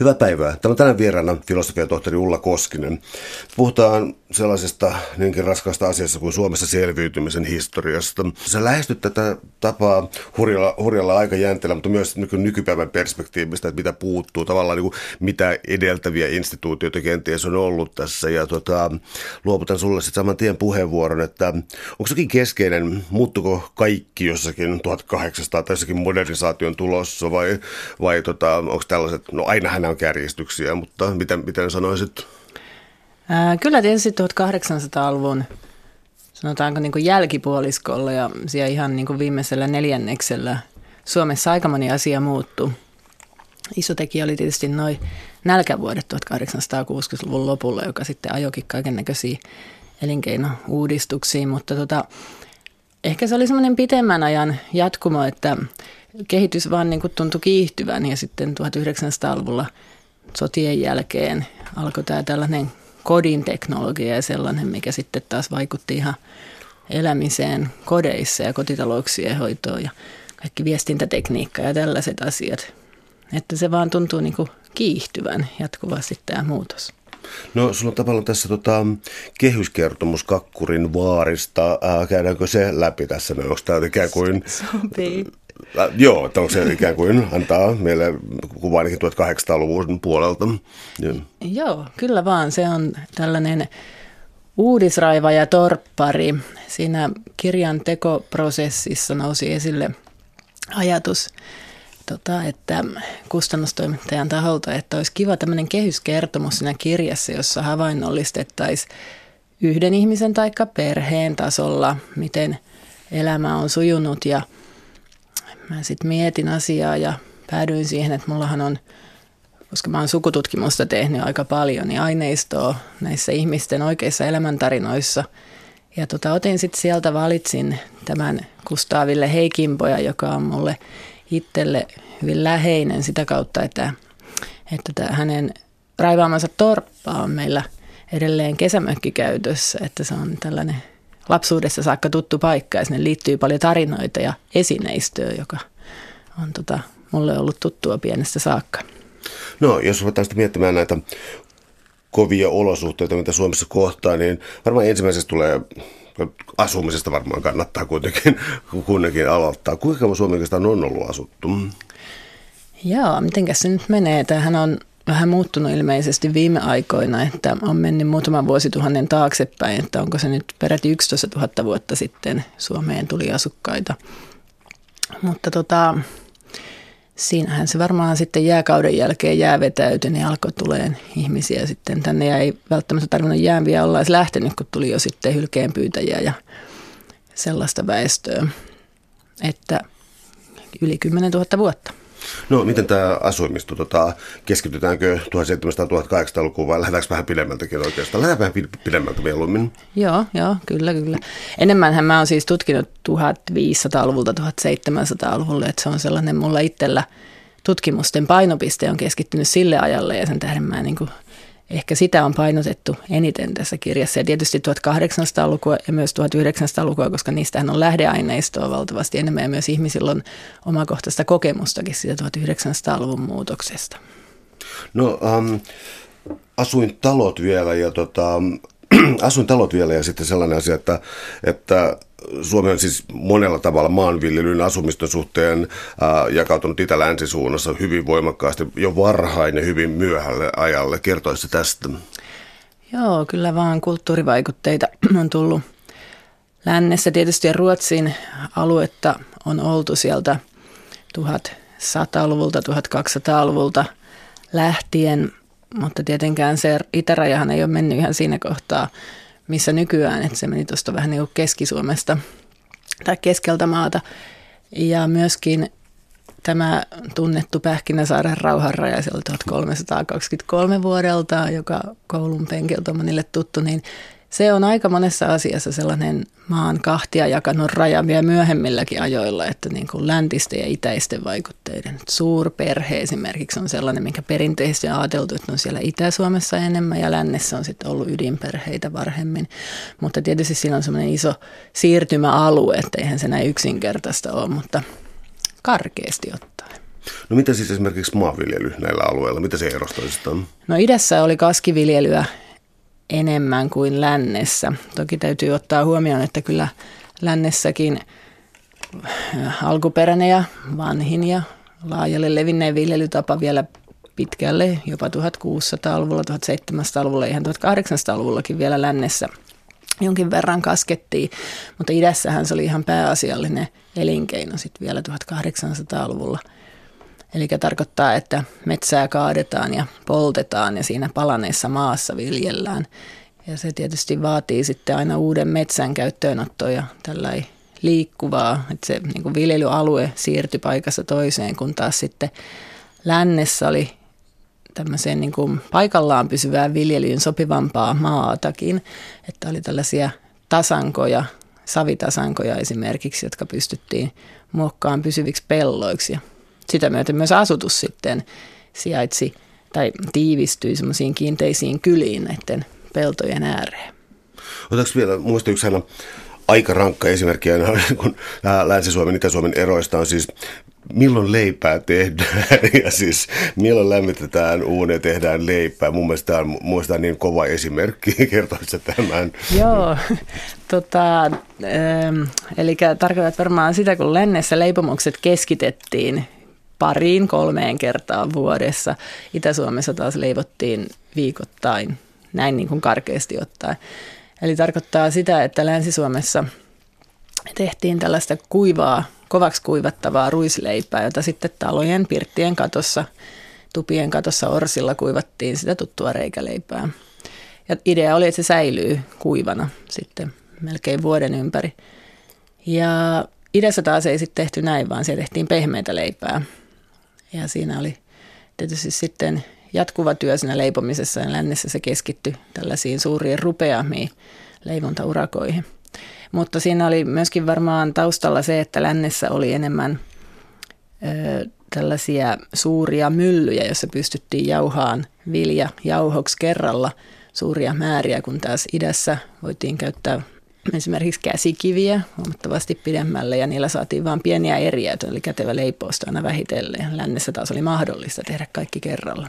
Hyvää päivää. Täällä on tänään vieraana filosofian tohtori Ulla Koskinen. Puhutaan sellaisesta niinkin raskaasta asiasta kuin Suomessa selviytymisen historiasta. Sä lähestyt tätä tapaa hurjalla, hurjalla aikajänteellä, mutta myös nykypäivän perspektiivistä, että mitä puuttuu, tavallaan niin kuin mitä edeltäviä instituutioita kenties on ollut tässä. Ja tota, luovutan sulle sitten saman tien puheenvuoron, että onko sekin keskeinen, muuttuko kaikki jossakin 1800 tai jossakin modernisaation tulossa vai, vai tota, onko tällaiset, no ainahan nämä on kärjistyksiä, mutta miten, miten sanoisit? Ää, kyllä tietysti 1800-luvun sanotaanko niin jälkipuoliskolla ja siellä ihan niin viimeisellä neljänneksellä Suomessa aika moni asia muuttui. Iso tekijä oli tietysti noin nälkävuodet 1860-luvun lopulla, joka sitten ajokin kaiken näköisiä elinkeinouudistuksia, mutta tota, ehkä se oli semmoinen pitemmän ajan jatkumo, että kehitys vaan niin kuin tuntui kiihtyvän ja sitten 1900-luvulla sotien jälkeen alkoi tämä tällainen kodin teknologia ja sellainen, mikä sitten taas vaikutti ihan elämiseen kodeissa ja kotitalouksien hoitoon ja kaikki viestintätekniikka ja tällaiset asiat. Että se vaan tuntuu niin kuin kiihtyvän jatkuvasti tämä muutos. No sulla on tavallaan tässä tota, kehyskertomus Kakkurin vaarista. Ää, käydäänkö se läpi tässä? No, onko tämä ikään kuin... Sopii. Äh, joo, että onko se ikään kuin antaa meille kuva ainakin 1800-luvun puolelta. Joo. joo, kyllä vaan. Se on tällainen uudisraiva ja torppari. Siinä kirjan tekoprosessissa nousi esille ajatus, tota, että kustannustoimittajan taholta, että olisi kiva tämmöinen kehyskertomus siinä kirjassa, jossa havainnollistettaisiin yhden ihmisen tai perheen tasolla, miten elämä on sujunut ja mä sitten mietin asiaa ja päädyin siihen, että mullahan on, koska mä oon sukututkimusta tehnyt aika paljon, niin aineistoa näissä ihmisten oikeissa elämäntarinoissa. Ja tota, otin sitten sieltä, valitsin tämän Kustaaville Heikimpoja, joka on mulle itselle hyvin läheinen sitä kautta, että, että hänen raivaamansa torppa on meillä edelleen kesämökkikäytössä, että se on tällainen lapsuudessa saakka tuttu paikka ja sinne liittyy paljon tarinoita ja esineistöä, joka on tota, mulle ollut tuttua pienestä saakka. No, jos ruvetaan sitten miettimään näitä kovia olosuhteita, mitä Suomessa kohtaa, niin varmaan ensimmäisestä tulee asumisesta varmaan kannattaa kuitenkin, kuitenkin aloittaa. Kuinka kauan Suomi on ollut asuttu? Joo, mitenkäs se nyt menee? Tämähän on vähän muuttunut ilmeisesti viime aikoina, että on mennyt muutaman vuosituhannen taaksepäin, että onko se nyt peräti 11 000 vuotta sitten Suomeen tuli asukkaita. Mutta tota, siinähän se varmaan sitten jääkauden jälkeen jää vetäytyi, niin alkoi tulee ihmisiä sitten tänne ja ei välttämättä tarvinnut jääviä olla edes lähtenyt, kun tuli jo sitten hylkeenpyytäjiä ja sellaista väestöä, että yli 10 000 vuotta. No miten tämä asuimisto, tota, keskitytäänkö 1700-1800-lukuun vai lähdetäänkö vähän pidemmältäkin oikeastaan? Lähdetään vähän pidemmältä mieluummin. Joo, joo, kyllä, kyllä. Enemmänhän mä oon siis tutkinut 1500-luvulta 1700-luvulle, että se on sellainen mulla itsellä tutkimusten painopiste on keskittynyt sille ajalle ja sen tähden mä niin kuin ehkä sitä on painotettu eniten tässä kirjassa. Ja tietysti 1800-lukua ja myös 1900-lukua, koska niistähän on lähdeaineistoa valtavasti enemmän ja myös ihmisillä on omakohtaista kokemustakin siitä 1900-luvun muutoksesta. No um, asuin talot vielä ja tota, asuin talot vielä ja sitten sellainen asia, että, että Suomi on siis monella tavalla maanviljelyn asumiston suhteen ää, jakautunut itä-länsisuunnassa hyvin voimakkaasti jo varhain ja hyvin myöhälle ajalle. Kertoisi tästä? Joo, kyllä vaan kulttuurivaikutteita on tullut lännessä. Tietysti Ruotsin aluetta on oltu sieltä 1100-luvulta, 1200-luvulta lähtien, mutta tietenkään se itärajahan ei ole mennyt ihan siinä kohtaa missä nykyään, että se meni tuosta vähän niin kuin Keski-Suomesta tai keskeltä maata. Ja myöskin tämä tunnettu Pähkinäsaaren rauhanraja sieltä 1323 vuodelta, joka koulun penkiltä on monille tuttu, niin se on aika monessa asiassa sellainen maan kahtia jakanut raja vielä myöhemmilläkin ajoilla, että niin kuin läntisten ja itäisten vaikutteiden. Suurperhe esimerkiksi on sellainen, minkä perinteisesti on ajateltu, että on siellä Itä-Suomessa enemmän ja lännessä on sitten ollut ydinperheitä varhemmin. Mutta tietysti siinä on sellainen iso siirtymäalue, että eihän se näin yksinkertaista ole, mutta karkeasti ottaen. No mitä siis esimerkiksi maanviljely näillä alueilla, mitä se erosi toisistaan? No idässä oli kaskiviljelyä enemmän kuin lännessä. Toki täytyy ottaa huomioon, että kyllä lännessäkin alkuperäinen ja vanhin ja laajalle levinneen viljelytapa vielä pitkälle, jopa 1600-luvulla, 1700-luvulla, ihan 1800-luvullakin vielä lännessä jonkin verran kaskettiin, mutta idässähän se oli ihan pääasiallinen elinkeino sitten vielä 1800-luvulla. Eli tarkoittaa, että metsää kaadetaan ja poltetaan ja siinä palaneessa maassa viljellään. Ja se tietysti vaatii sitten aina uuden metsän käyttöönottoa ja tällä liikkuvaa, että se niin viljelyalue siirtyi paikassa toiseen, kun taas sitten lännessä oli tämmöiseen niin kuin paikallaan pysyvään viljelyyn sopivampaa maatakin, että oli tällaisia tasankoja, savitasankoja esimerkiksi, jotka pystyttiin muokkaamaan pysyviksi pelloiksi. Ja sitä myöten myös asutus sitten sijaitsi tai tiivistyi semmoisiin kiinteisiin kyliin näiden peltojen ääreen. Otetaanko vielä, muista yksi aika rankka esimerkki aina, kun Länsi-Suomen, Itä-Suomen eroista on siis milloin leipää tehdään ja siis milloin lämmitetään uuni ja tehdään leipää. Mun mielestä tämä on, mielestä niin kova esimerkki, kertoisi tämän? Joo, tota, ähm, eli tarkoitat varmaan sitä, kun lännessä leipomukset keskitettiin pariin kolmeen kertaan vuodessa. Itä-Suomessa taas leivottiin viikoittain, näin niin kuin karkeasti ottaen. Eli tarkoittaa sitä, että Länsi-Suomessa tehtiin tällaista kuivaa, kovaksi kuivattavaa ruisleipää, jota sitten talojen, pirttien katossa, tupien katossa orsilla kuivattiin sitä tuttua reikäleipää. Ja idea oli, että se säilyy kuivana sitten melkein vuoden ympäri. Ja idässä taas ei sitten tehty näin, vaan siellä tehtiin pehmeitä leipää. Ja siinä oli tietysti sitten jatkuva työ siinä leipomisessa ja lännessä se keskittyi tällaisiin suuriin rupeamiin leivontaurakoihin. Mutta siinä oli myöskin varmaan taustalla se, että lännessä oli enemmän ö, tällaisia suuria myllyjä, joissa pystyttiin jauhaan vilja jauhoksi kerralla suuria määriä, kun taas idässä voitiin käyttää esimerkiksi käsikiviä huomattavasti pidemmälle ja niillä saatiin vain pieniä eriä, eli kätevä leipousta aina vähitellen. Lännessä taas oli mahdollista tehdä kaikki kerralla.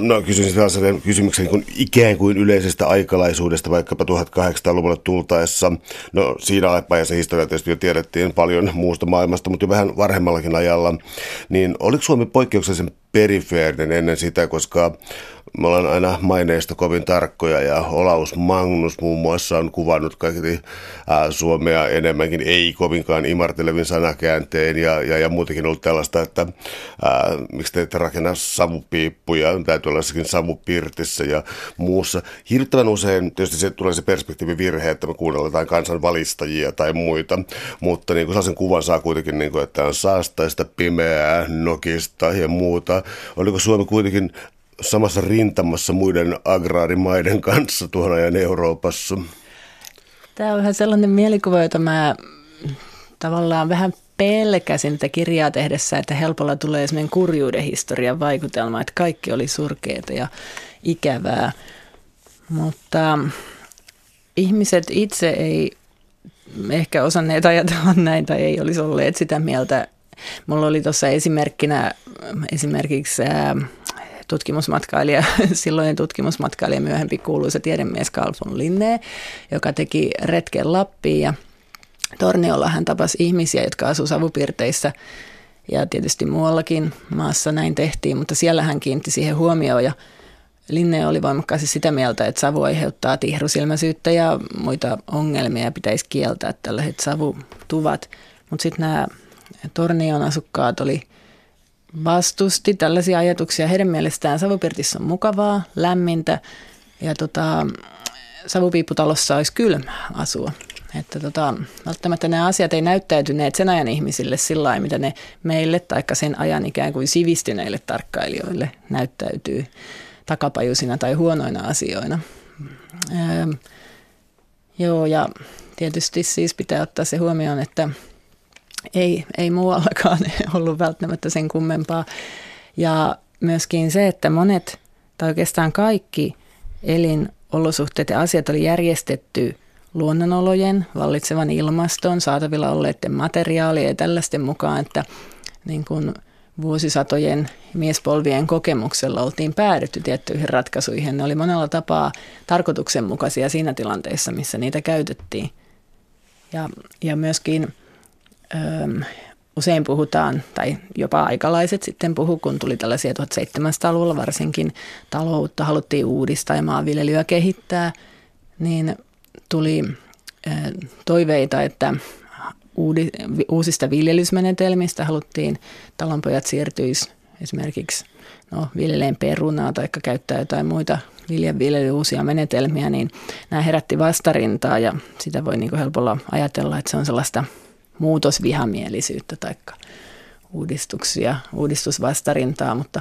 No kysyisin sellaisen kysymyksen niin ikään kuin yleisestä aikalaisuudesta vaikkapa 1800-luvulle tultaessa. No siinä ajassa historia tietysti jo tiedettiin paljon muusta maailmasta, mutta jo vähän varhemmallakin ajalla. Niin oliko Suomi poikkeuksellisen perifeerinen ennen sitä, koska me ollaan aina maineista kovin tarkkoja ja Olaus Magnus muun muassa on kuvannut kaikki ää, Suomea enemmänkin ei kovinkaan imartelevin sanakäänteen ja, ja, ja muutenkin ollut tällaista, että ää, miksi te ette rakenna savupiippuja, täytyy olla jossakin savupirtissä ja muussa. Hirvittävän usein tietysti se tulee se perspektiivivirhe, että me kuunnellaan jotain kansanvalistajia tai muita, mutta niin kuin sellaisen kuvan saa kuitenkin, niin kuin, että on saastaista, pimeää, nokista ja muuta. Oliko Suomi kuitenkin samassa rintamassa muiden agraarimaiden kanssa tuon ajan Euroopassa? Tämä on vähän sellainen mielikuva, jota mä tavallaan vähän pelkäsin tätä kirjaa tehdessä, että helpolla tulee sellainen kurjuuden historian vaikutelma, että kaikki oli surkeita ja ikävää. Mutta ihmiset itse ei ehkä osanneet ajatella näin tai ei olisi olleet sitä mieltä. Mulla oli tuossa esimerkkinä esimerkiksi tutkimusmatkailija, silloin tutkimusmatkailija, myöhempi kuuluisa tiedemies Carl von Linné, joka teki retken Lappiin ja Torniolla hän tapasi ihmisiä, jotka asuivat savupirteissä ja tietysti muuallakin maassa näin tehtiin, mutta siellä hän kiinnitti siihen huomioon ja Linne oli voimakkaasti sitä mieltä, että savu aiheuttaa tihrusilmäisyyttä ja muita ongelmia ja pitäisi kieltää tällaiset savutuvat. Mutta sitten nämä Tornion asukkaat oli vastusti tällaisia ajatuksia. Heidän mielestään savupirtissä on mukavaa, lämmintä ja tota, savupiipputalossa olisi kylmä asua. Että tota, välttämättä nämä asiat ei näyttäytyneet sen ajan ihmisille sillä lailla, mitä ne meille tai sen ajan ikään kuin sivistyneille tarkkailijoille näyttäytyy takapajusina tai huonoina asioina. Öö, joo, ja tietysti siis pitää ottaa se huomioon, että ei, ei muuallakaan ollut välttämättä sen kummempaa. Ja myöskin se, että monet tai oikeastaan kaikki elinolosuhteet ja asiat oli järjestetty luonnonolojen, vallitsevan ilmaston, saatavilla olleiden materiaalien ja tällaisten mukaan, että niin kuin vuosisatojen miespolvien kokemuksella oltiin päädytty tiettyihin ratkaisuihin. Ne oli monella tapaa tarkoituksenmukaisia siinä tilanteessa, missä niitä käytettiin. Ja, ja myöskin ö, usein puhutaan, tai jopa aikalaiset sitten puhu, kun tuli tällaisia 1700-luvulla varsinkin taloutta, haluttiin uudistaa ja maanviljelyä kehittää, niin tuli toiveita, että uusista viljelysmenetelmistä haluttiin talonpojat siirtyisi esimerkiksi no, viljeleen perunaa tai käyttää jotain muita viljanviljely uusia menetelmiä, niin nämä herätti vastarintaa ja sitä voi niin helpolla ajatella, että se on sellaista muutosvihamielisyyttä tai uudistuksia, uudistusvastarintaa, mutta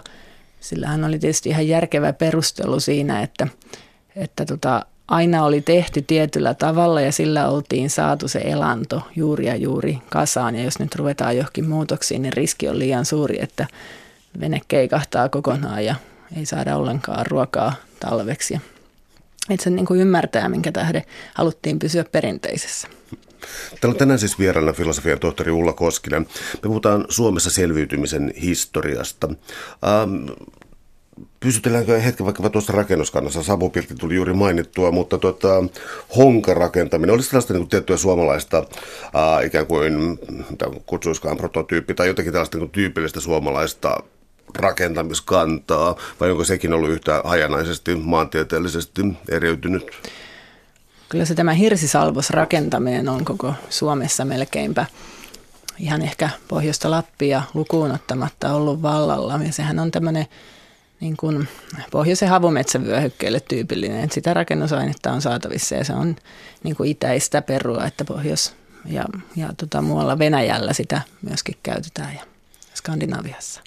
sillähän oli tietysti ihan järkevä perustelu siinä, että, että tota, aina oli tehty tietyllä tavalla ja sillä oltiin saatu se elanto juuri ja juuri kasaan. Ja jos nyt ruvetaan johonkin muutoksiin, niin riski on liian suuri, että vene keikahtaa kokonaan ja ei saada ollenkaan ruokaa talveksi. Että se niin kuin ymmärtää, minkä tähden haluttiin pysyä perinteisessä. Täällä on tänään siis vieraana filosofian tohtori Ulla Koskinen. Me puhutaan Suomessa selviytymisen historiasta. Ähm, Pysytelläänkö hetken vaikka tuossa rakennuskannassa? Samu Pirtti tuli juuri mainittua, mutta tuota, honkarakentaminen, olisi sellaista niin tiettyä suomalaista ää, ikään kuin, mitä kutsuiskaan prototyyppi, tai jotenkin tällaista niin tyypillistä suomalaista rakentamiskantaa, vai onko sekin ollut yhtä hajanaisesti maantieteellisesti eriytynyt? Kyllä se tämä hirsisalvosrakentaminen on koko Suomessa melkeinpä ihan ehkä pohjoista Lappia lukuun ottamatta ollut vallalla. Ja sehän on tämmöinen niin kuin pohjoisen havumetsävyöhykkeelle tyypillinen. Että sitä rakennusainetta on saatavissa ja se on niin kuin itäistä perua, että pohjois- ja, ja tota, muualla Venäjällä sitä myöskin käytetään ja Skandinaviassa.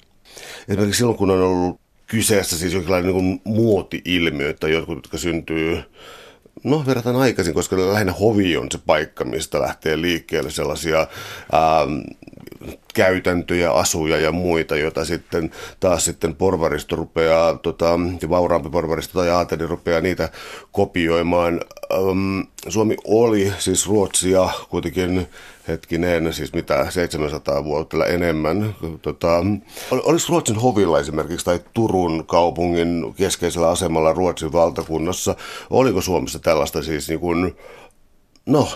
Esimerkiksi silloin, kun on ollut kyseessä siis jonkinlainen niin muoti-ilmiö, että jotkut, jotka syntyy No verrataan aikaisin, koska lähinnä hovi on se paikka, mistä lähtee liikkeelle sellaisia ähm, käytäntöjä, asuja ja muita, joita sitten taas sitten porvaristo rupeaa, tota, vauraampi porvaristo tai aateli rupeaa niitä kopioimaan. Ähm, Suomi oli siis Ruotsia kuitenkin hetkinen, siis mitä 700 vuotta enemmän. Tota, oliko Ruotsin hovilla esimerkiksi tai Turun kaupungin keskeisellä asemalla Ruotsin valtakunnassa, oliko Suomessa tällaista siis niin kuin, no,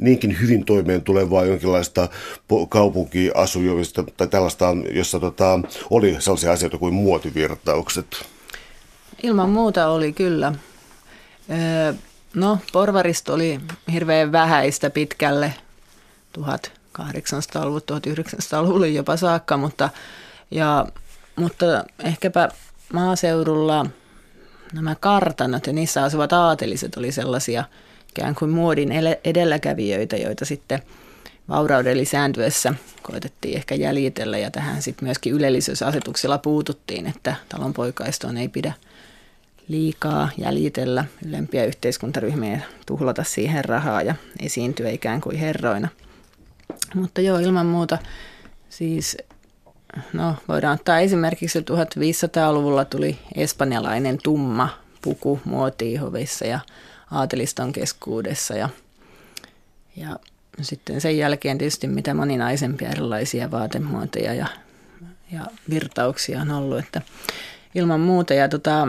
niinkin hyvin toimeen tulevaa jonkinlaista kaupunkiasujumista tai tällaista, jossa tota, oli sellaisia asioita kuin muotivirtaukset? Ilman muuta oli kyllä. No, porvaristo oli hirveän vähäistä pitkälle 1800-luvulta, 1900-luvulle jopa saakka, mutta, ja, mutta ehkäpä maaseudulla nämä kartanot ja niissä asuvat aateliset oli sellaisia ikään kuin muodin edelläkävijöitä, joita sitten vaurauden lisääntyessä koitettiin ehkä jäljitellä. Ja tähän sitten myöskin ylellisyysasetuksilla puututtiin, että talonpoikaistoon ei pidä liikaa jäljitellä ylempiä yhteiskuntaryhmiä tuhlata siihen rahaa ja esiintyä ikään kuin herroina – mutta joo, ilman muuta siis, no voidaan ottaa esimerkiksi 1500-luvulla tuli espanjalainen tumma puku muotiihovissa ja aateliston keskuudessa ja, ja sitten sen jälkeen tietysti mitä moninaisempia erilaisia vaatemuotoja ja, ja virtauksia on ollut, että ilman muuta. Ja tota,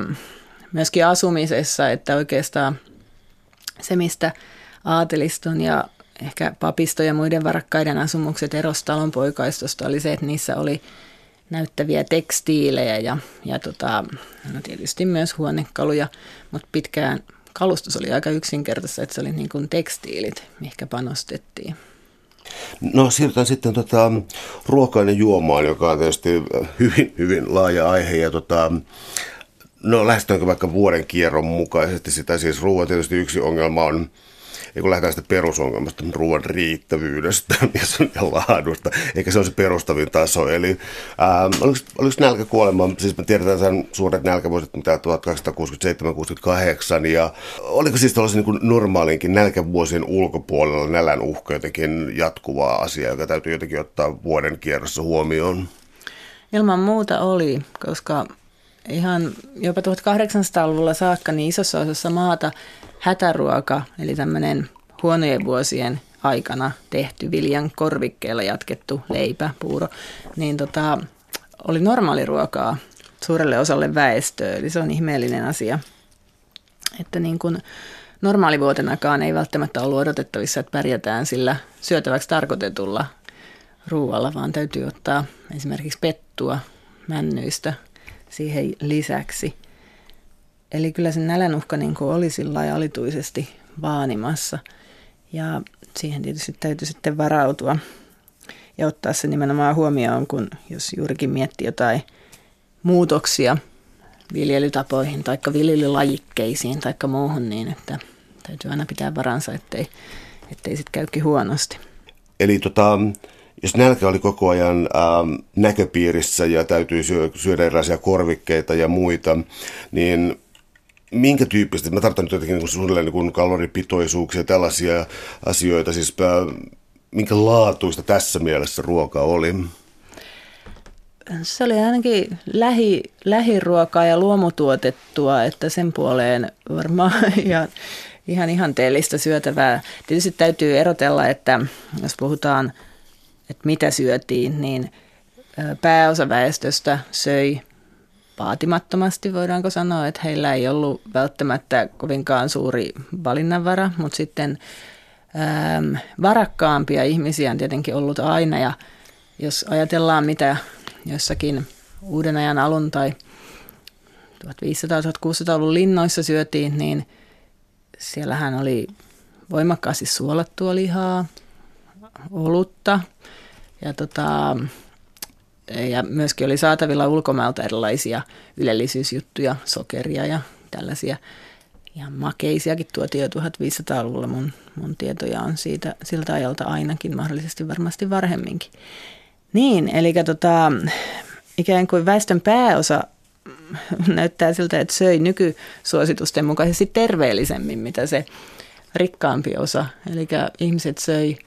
myöskin asumisessa, että oikeastaan se, mistä aateliston ja ehkä papisto ja muiden varakkaiden asumukset eros talonpoikaistosta oli se, että niissä oli näyttäviä tekstiilejä ja, ja tota, no tietysti myös huonekaluja, mutta pitkään kalustus oli aika yksinkertaista, että se oli niin kuin tekstiilit, mihinkä panostettiin. No siirrytään sitten tota, ruokaan ja juomaan, joka on tietysti hyvin, hyvin laaja aihe. Ja tota, no lähestytäänkö vaikka vuoden kierron mukaisesti sitä, siis ruoan tietysti yksi ongelma on ja kun lähdetään sitä perusongelmasta, ruoan riittävyydestä ja, laadusta, eikä se ole se perustavin taso. Eli ää, oliko, oliko nälkäkuolema, siis me tiedetään sen suuret nälkävuodet, mitä 1867-68, ja oliko siis tällaisen niin normaalinkin nälkävuosien ulkopuolella nälän uhka jotenkin jatkuvaa asiaa, joka täytyy jotenkin ottaa vuoden kierrossa huomioon? Ilman muuta oli, koska ihan jopa 1800-luvulla saakka niin isossa osassa maata hätäruoka, eli tämmöinen huonojen vuosien aikana tehty viljan korvikkeella jatkettu leipä, puuro, niin tota, oli normaaliruokaa suurelle osalle väestöä, eli se on ihmeellinen asia. Että niin kuin normaalivuotenakaan ei välttämättä ollut odotettavissa, että pärjätään sillä syötäväksi tarkoitetulla ruoalla, vaan täytyy ottaa esimerkiksi pettua männyistä siihen lisäksi. Eli kyllä se nälänuhka niin oli sillä alituisesti vaanimassa. Ja siihen tietysti täytyy sitten varautua ja ottaa se nimenomaan huomioon, kun jos juurikin miettii jotain muutoksia viljelytapoihin tai viljelylajikkeisiin tai muuhun, niin että täytyy aina pitää varansa, ettei, ettei sitten käykin huonosti. Eli tota, jos nälkä oli koko ajan ähm, näköpiirissä ja täytyy syö, syödä erilaisia korvikkeita ja muita, niin minkä tyyppistä, mä tarkoitan nyt jotenkin niin suunnilleen niin kaloripitoisuuksia ja tällaisia asioita, siis minkä laatuista tässä mielessä ruoka oli? Se oli ainakin lähi, lähiruokaa ja luomutuotettua, että sen puoleen varmaan ihan, ihan ihanteellista syötävää. Tietysti täytyy erotella, että jos puhutaan, että mitä syötiin, niin pääosa väestöstä söi vaatimattomasti, voidaanko sanoa, että heillä ei ollut välttämättä kovinkaan suuri valinnanvara, mutta sitten äm, varakkaampia ihmisiä on tietenkin ollut aina. Ja jos ajatellaan mitä jossakin uuden ajan alun tai 1500-1600-luvun linnoissa syötiin, niin siellähän oli voimakkaasti suolattua lihaa, olutta ja, tota, ja myöskin oli saatavilla ulkomailta erilaisia ylellisyysjuttuja, sokeria ja tällaisia ihan makeisiakin tuotiin jo 1500-luvulla. Mun, mun tietoja on siitä siltä ajalta ainakin, mahdollisesti varmasti varhemminkin. Niin, eli tota, ikään kuin väestön pääosa näyttää siltä, että söi nykysuositusten mukaisesti terveellisemmin, mitä se rikkaampi osa. Eli ihmiset söi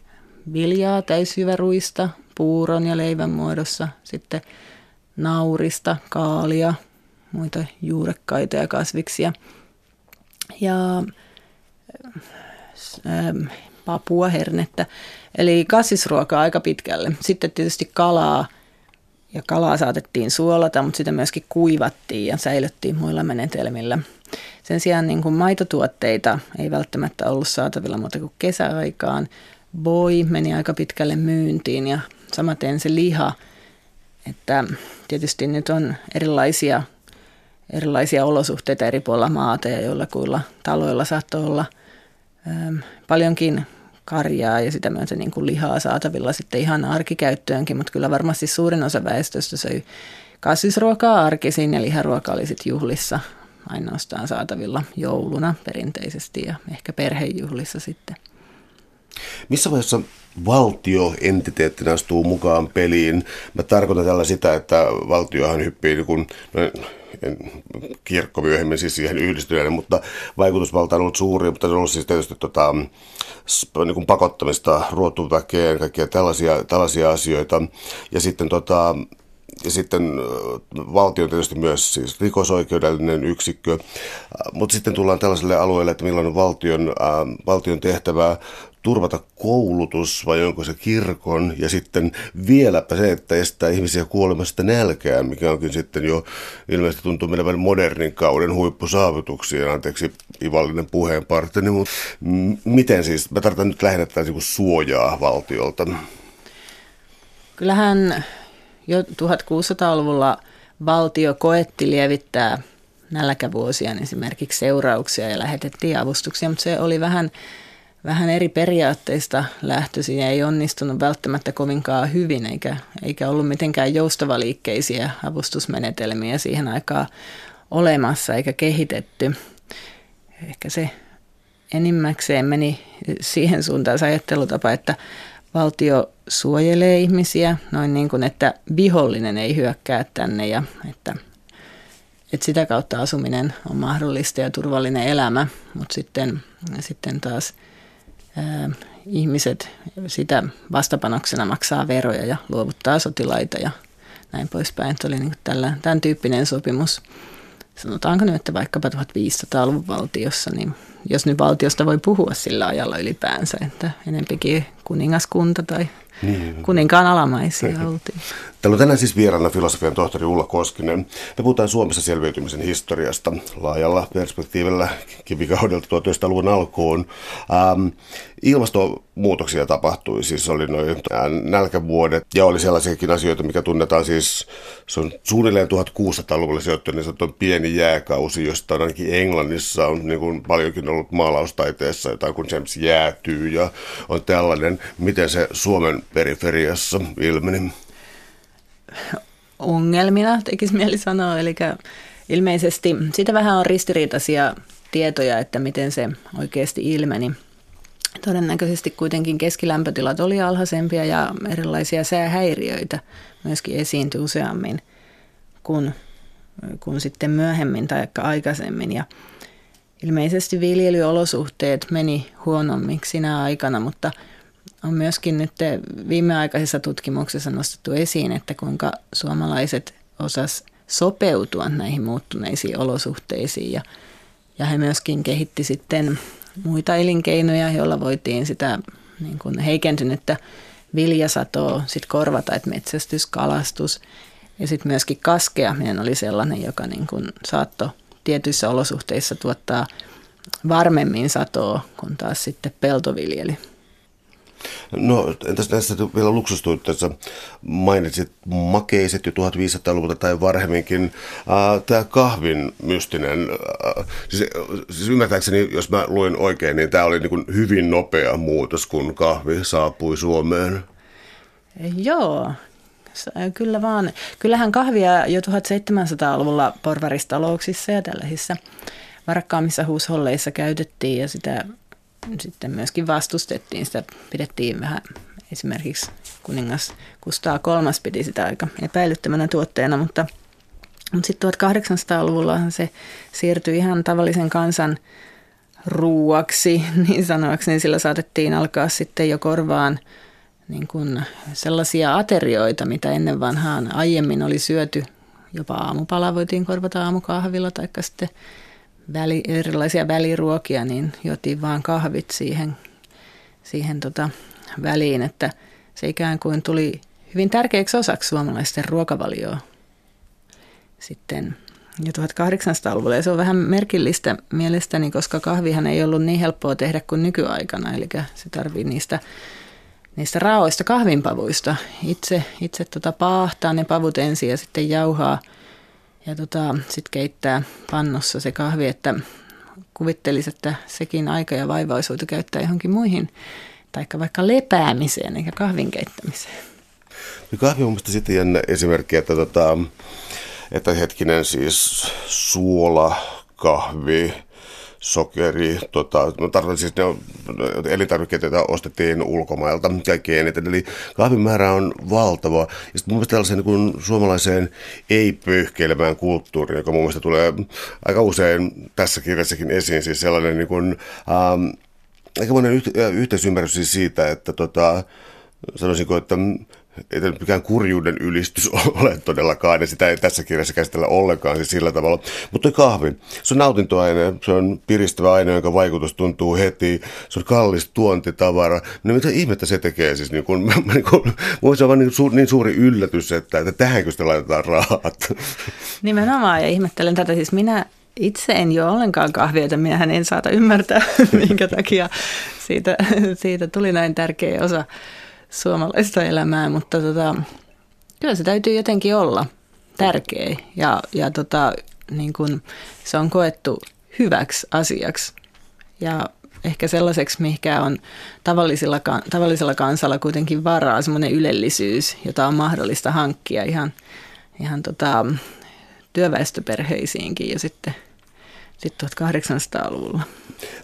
viljaa, täysjyväruista, puuron ja leivän muodossa, sitten naurista, kaalia, muita juurekkaita ja kasviksia. Ja ähm, papua, hernettä. Eli kasvisruokaa aika pitkälle. Sitten tietysti kalaa, ja kalaa saatettiin suolata, mutta sitä myöskin kuivattiin ja säilyttiin muilla menetelmillä. Sen sijaan niin kuin maitotuotteita ei välttämättä ollut saatavilla muuta kuin kesäaikaan. Voi meni aika pitkälle myyntiin ja samaten se liha, että tietysti nyt on erilaisia, erilaisia olosuhteita eri puolilla maata ja joillakuilla taloilla saattoi olla ähm, paljonkin karjaa ja sitä myötä niin kuin lihaa saatavilla sitten ihan arkikäyttöönkin, mutta kyllä varmasti suurin osa väestöstä söi kasvisruokaa arkisin ja liharuoka oli sitten juhlissa ainoastaan saatavilla jouluna perinteisesti ja ehkä perhejuhlissa sitten. Missä vaiheessa valtio entiteettinä astuu mukaan peliin? Mä tarkoitan tällä sitä, että valtiohan hyppii niin kun, no, kirkko myöhemmin siis siihen yhdistyneenä, mutta vaikutusvalta on ollut suuri, mutta se on ollut siis tietysti tota, niin kuin pakottamista ruotuväkeen, kaikkia tällaisia, tällaisia asioita. Ja sitten tota, ja sitten valtio on tietysti myös siis rikosoikeudellinen yksikkö, mutta sitten tullaan tällaiselle alueelle, että millainen valtion, äh, valtion tehtävää turvata koulutus vai onko se kirkon? Ja sitten vieläpä se, että estää ihmisiä kuolemasta nälkään, mikä onkin sitten jo ilmeisesti tuntuu menevän modernin kauden huippusaavutuksia, anteeksi ivallinen puheenparteni, mutta miten siis, mä tarkoitan nyt lähinnä niin suojaa valtiolta. Kyllähän jo 1600-luvulla valtio koetti lievittää nälkävuosien esimerkiksi seurauksia ja lähetettiin avustuksia, mutta se oli vähän vähän eri periaatteista lähtöisin ja ei onnistunut välttämättä kovinkaan hyvin, eikä, eikä ollut mitenkään joustavaliikkeisiä avustusmenetelmiä siihen aikaan olemassa eikä kehitetty. Ehkä se enimmäkseen meni siihen suuntaan se ajattelutapa, että valtio suojelee ihmisiä noin niin kuin, että vihollinen ei hyökkää tänne ja että, että sitä kautta asuminen on mahdollista ja turvallinen elämä, mutta sitten, sitten taas – ihmiset sitä vastapanoksena maksaa veroja ja luovuttaa sotilaita ja näin poispäin. Että oli niin tällä, tämän tyyppinen sopimus. Sanotaanko nyt, että vaikkapa 1500-luvun valtiossa, niin, jos nyt valtiosta voi puhua sillä ajalla ylipäänsä, että enempikin kuningaskunta tai niin. kuninkaan alamaisia oltiin. Täällä on tänään siis vieraana filosofian tohtori Ulla Koskinen. Me puhutaan Suomessa selviytymisen historiasta laajalla perspektiivillä kivikaudelta 1900-luvun alkuun. Ähm, ilmastonmuutoksia tapahtui, siis oli noin nälkävuodet ja oli sellaisiakin asioita, mikä tunnetaan siis, se on suunnilleen 1600-luvulle sijoittu, niin se on pieni jääkausi, josta on ainakin Englannissa on niin kuin paljonkin ollut maalaustaiteessa jotain, kun James jäätyy ja on tällainen, miten se Suomen periferiassa ilmeni ongelmina, tekisi mieli sanoa. Eli ilmeisesti sitä vähän on ristiriitaisia tietoja, että miten se oikeasti ilmeni. Todennäköisesti kuitenkin keskilämpötilat oli alhaisempia ja erilaisia säähäiriöitä myöskin esiintyi useammin kuin, kuin sitten myöhemmin tai aikaisemmin. Ja ilmeisesti viljelyolosuhteet meni huonommiksi sinä aikana, mutta – on myöskin nyt viimeaikaisessa tutkimuksessa nostettu esiin, että kuinka suomalaiset osas sopeutua näihin muuttuneisiin olosuhteisiin ja, ja he myöskin kehitti sitten muita elinkeinoja, joilla voitiin sitä niin kuin heikentynyttä viljasatoa sit korvata, että metsästys, kalastus ja sitten myöskin kaskeaminen oli sellainen, joka niin kuin saattoi tietyissä olosuhteissa tuottaa varmemmin satoa kuin taas sitten peltoviljely. No entäs näissä vielä luksustuitteissa mainitsit makeiset jo 1500-luvulta tai varhemminkin. Tämä kahvin mystinen, siis, siis ymmärtääkseni, jos mä luin oikein, niin tämä oli niin hyvin nopea muutos, kun kahvi saapui Suomeen. Joo, kyllä vaan. Kyllähän kahvia jo 1700-luvulla porvaristalouksissa ja tällaisissa varakkaammissa huusholleissa käytettiin ja sitä sitten myöskin vastustettiin sitä, pidettiin vähän esimerkiksi kuningas Kustaa kolmas piti sitä aika epäilyttävänä tuotteena, mutta, mutta sitten 1800-luvulla se siirtyi ihan tavallisen kansan ruuaksi, niin sanoakseni sillä saatettiin alkaa sitten jo korvaan niin kuin sellaisia aterioita, mitä ennen vanhaan aiemmin oli syöty. Jopa aamupala voitiin korvata aamukahvilla tai sitten väli, erilaisia väliruokia, niin jotiin vaan kahvit siihen, siihen tota väliin, että se ikään kuin tuli hyvin tärkeäksi osaksi suomalaisten ruokavalioa sitten jo 1800-luvulla. Ja se on vähän merkillistä mielestäni, koska kahvihan ei ollut niin helppoa tehdä kuin nykyaikana, eli se tarvii niistä niistä raoista kahvinpavuista. Itse, itse tota paahtaa ne pavut ensin ja sitten jauhaa – ja tota, sitten keittää pannossa se kahvi, että kuvittelisi, että sekin aika ja vaiva olisi voitu käyttää johonkin muihin, tai vaikka lepäämiseen eikä kahvin keittämiseen. No kahvi on mielestäni sitten jännä esimerkki, että, tota, että hetkinen siis suola, kahvi, sokeri, tota, mä tarkoitan siis ne elintarvikkeet, joita ostettiin ulkomailta kaikki eniten. Eli kahvin määrä on valtava. Ja sitten mun mielestä tällaiseen niin suomalaiseen ei-pyyhkeilemään kulttuuriin, joka mun mielestä tulee aika usein tässä kirjassakin esiin, siis sellainen niin kuin, ähm, aika monen yhteisymmärrys siis siitä, että tota, sanoisinko, että ei mikään kurjuuden ylistys ole todellakaan, ja sitä ei tässä kirjassa käsitellä ollenkaan siis sillä tavalla. Mutta kahvi, se on nautintoaine, se on piristävä aine, jonka vaikutus tuntuu heti, se on kallis tuontitavara. No mitä ihmettä se tekee siis, niin kun, niin kun, on vain niin, suuri, niin suuri yllätys, että, että tähänkö sitä laitetaan rahat. Nimenomaan, ja ihmettelen tätä, siis minä itse en jo ollenkaan kahvia, että minähän en saata ymmärtää, minkä takia siitä, siitä tuli näin tärkeä osa suomalaista elämää, mutta tota, kyllä se täytyy jotenkin olla tärkeä ja, ja tota, niin kun se on koettu hyväksi asiaksi ja ehkä sellaiseksi, mikä on tavallisella, tavallisella kansalla kuitenkin varaa, semmoinen ylellisyys, jota on mahdollista hankkia ihan, ihan tota, työväestöperheisiinkin jo sitten, sitten 1800-luvulla.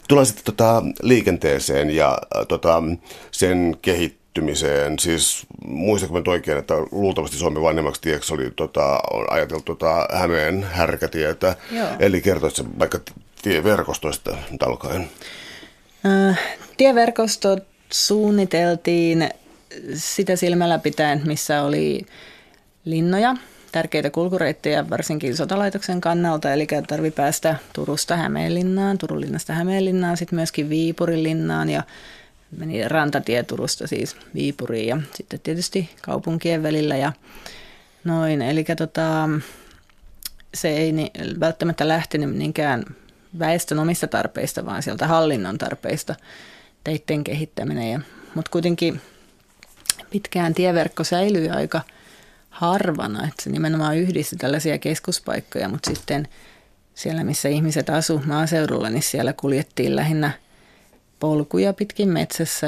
Tullaan sitten tota liikenteeseen ja tota, sen kehittämiseen kehittymiseen. Siis muistatko nyt oikein, että luultavasti Suomen vanhemmaksi tieksi oli tota, on ajateltu tota Hämeen härkätietä. Joo. Eli kertoisitko vaikka tieverkostoista nyt alkaen? Äh, tieverkostot suunniteltiin sitä silmällä pitäen, missä oli linnoja tärkeitä kulkureittejä varsinkin sotalaitoksen kannalta, eli tarvi päästä Turusta Hämeenlinnaan, Turun linnasta Hämeenlinnaan, sitten myöskin Viipurin linnaan ja meni rantatie Turusta siis Viipuriin ja sitten tietysti kaupunkien välillä ja noin. Eli tota, se ei ni, välttämättä lähtenyt niinkään väestön omista tarpeista, vaan sieltä hallinnon tarpeista teitten kehittäminen. Mutta kuitenkin pitkään tieverkko säilyi aika harvana, että se nimenomaan yhdisti tällaisia keskuspaikkoja, mutta sitten siellä, missä ihmiset asu maaseudulla, niin siellä kuljettiin lähinnä polkuja pitkin metsässä.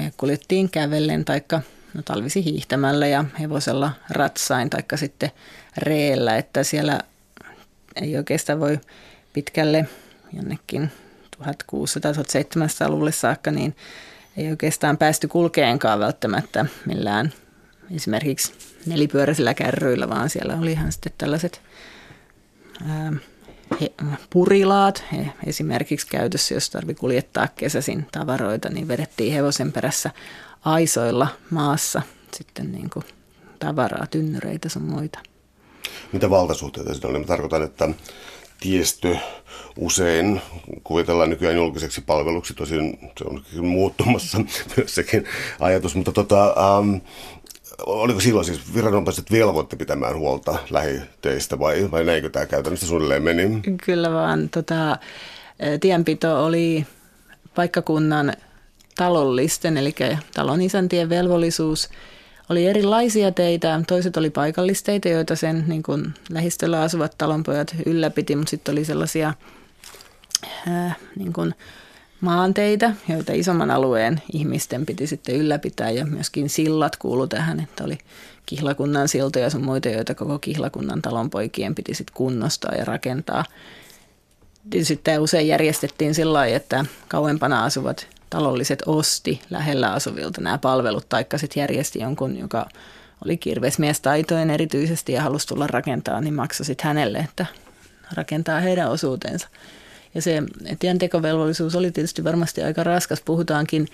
Ja kuljettiin kävellen taikka no, talvisi hiihtämällä ja hevosella ratsain taikka sitten reellä, että siellä ei oikeastaan voi pitkälle jonnekin 1600-1700-luvulle saakka, niin ei oikeastaan päästy kulkeenkaan välttämättä millään esimerkiksi nelipyöräisillä kärryillä, vaan siellä oli ihan sitten tällaiset ää, he, purilaat he, esimerkiksi käytössä, jos tarvi kuljettaa kesäsin tavaroita, niin vedettiin hevosen perässä aisoilla maassa sitten niin kuin tavaraa, tynnyreitä sun muita. Mitä valtasuhteita siinä oli? Mä tarkoitan, että tiestö usein kuvitellaan nykyään julkiseksi palveluksi, tosin se on muuttumassa myös sekin ajatus, mutta tota, ähm, oliko silloin siis viranomaiset velvoitti pitämään huolta lähiteistä vai, vai näinkö tämä käytännössä suunnilleen meni? Kyllä vaan. Tota, tienpito oli paikkakunnan talollisten, eli talon isäntien velvollisuus. Oli erilaisia teitä, toiset oli paikallisteitä, joita sen niin kuin lähistöllä asuvat talonpojat ylläpiti, mutta sitten oli sellaisia äh, niin kuin maanteitä, joita isomman alueen ihmisten piti sitten ylläpitää ja myöskin sillat kuulu tähän, että oli kihlakunnan siltoja ja muita, joita koko kihlakunnan talonpoikien piti sitten kunnostaa ja rakentaa. Sitten usein järjestettiin sillä lailla, että kauempana asuvat talolliset osti lähellä asuvilta nämä palvelut, taikka sitten järjesti jonkun, joka oli kirvesmiestaitojen erityisesti ja halusi tulla rakentaa, niin maksoi sitten hänelle, että rakentaa heidän osuutensa. Ja se tientekovelvollisuus oli tietysti varmasti aika raskas. Puhutaankin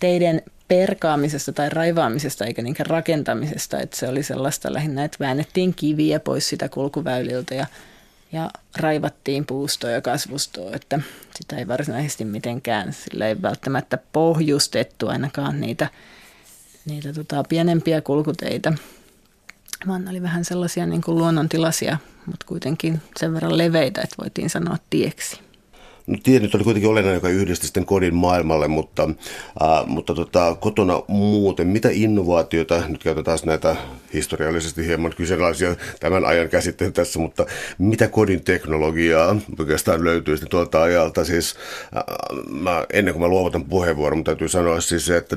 teidän perkaamisesta tai raivaamisesta eikä niinkään rakentamisesta, että se oli sellaista lähinnä, että väännettiin kiviä pois sitä kulkuväyliltä ja, ja raivattiin puustoa ja kasvustoa, että sitä ei varsinaisesti mitenkään, sillä ei välttämättä pohjustettu ainakaan niitä, niitä tota, pienempiä kulkuteitä, vaan oli vähän sellaisia niin kuin luonnontilaisia, mutta kuitenkin sen verran leveitä, että voitiin sanoa tieksi. No, tie nyt oli kuitenkin olennainen, joka yhdisti sitten kodin maailmalle, mutta, äh, mutta tota, kotona muuten, mitä innovaatioita, nyt käytetään taas näitä historiallisesti hieman kyseenalaisia tämän ajan käsitteen tässä, mutta mitä kodin teknologiaa oikeastaan löytyy sitten tuolta ajalta? Siis, äh, mä, ennen kuin mä luovutan puheenvuoron, mutta täytyy sanoa siis se, että,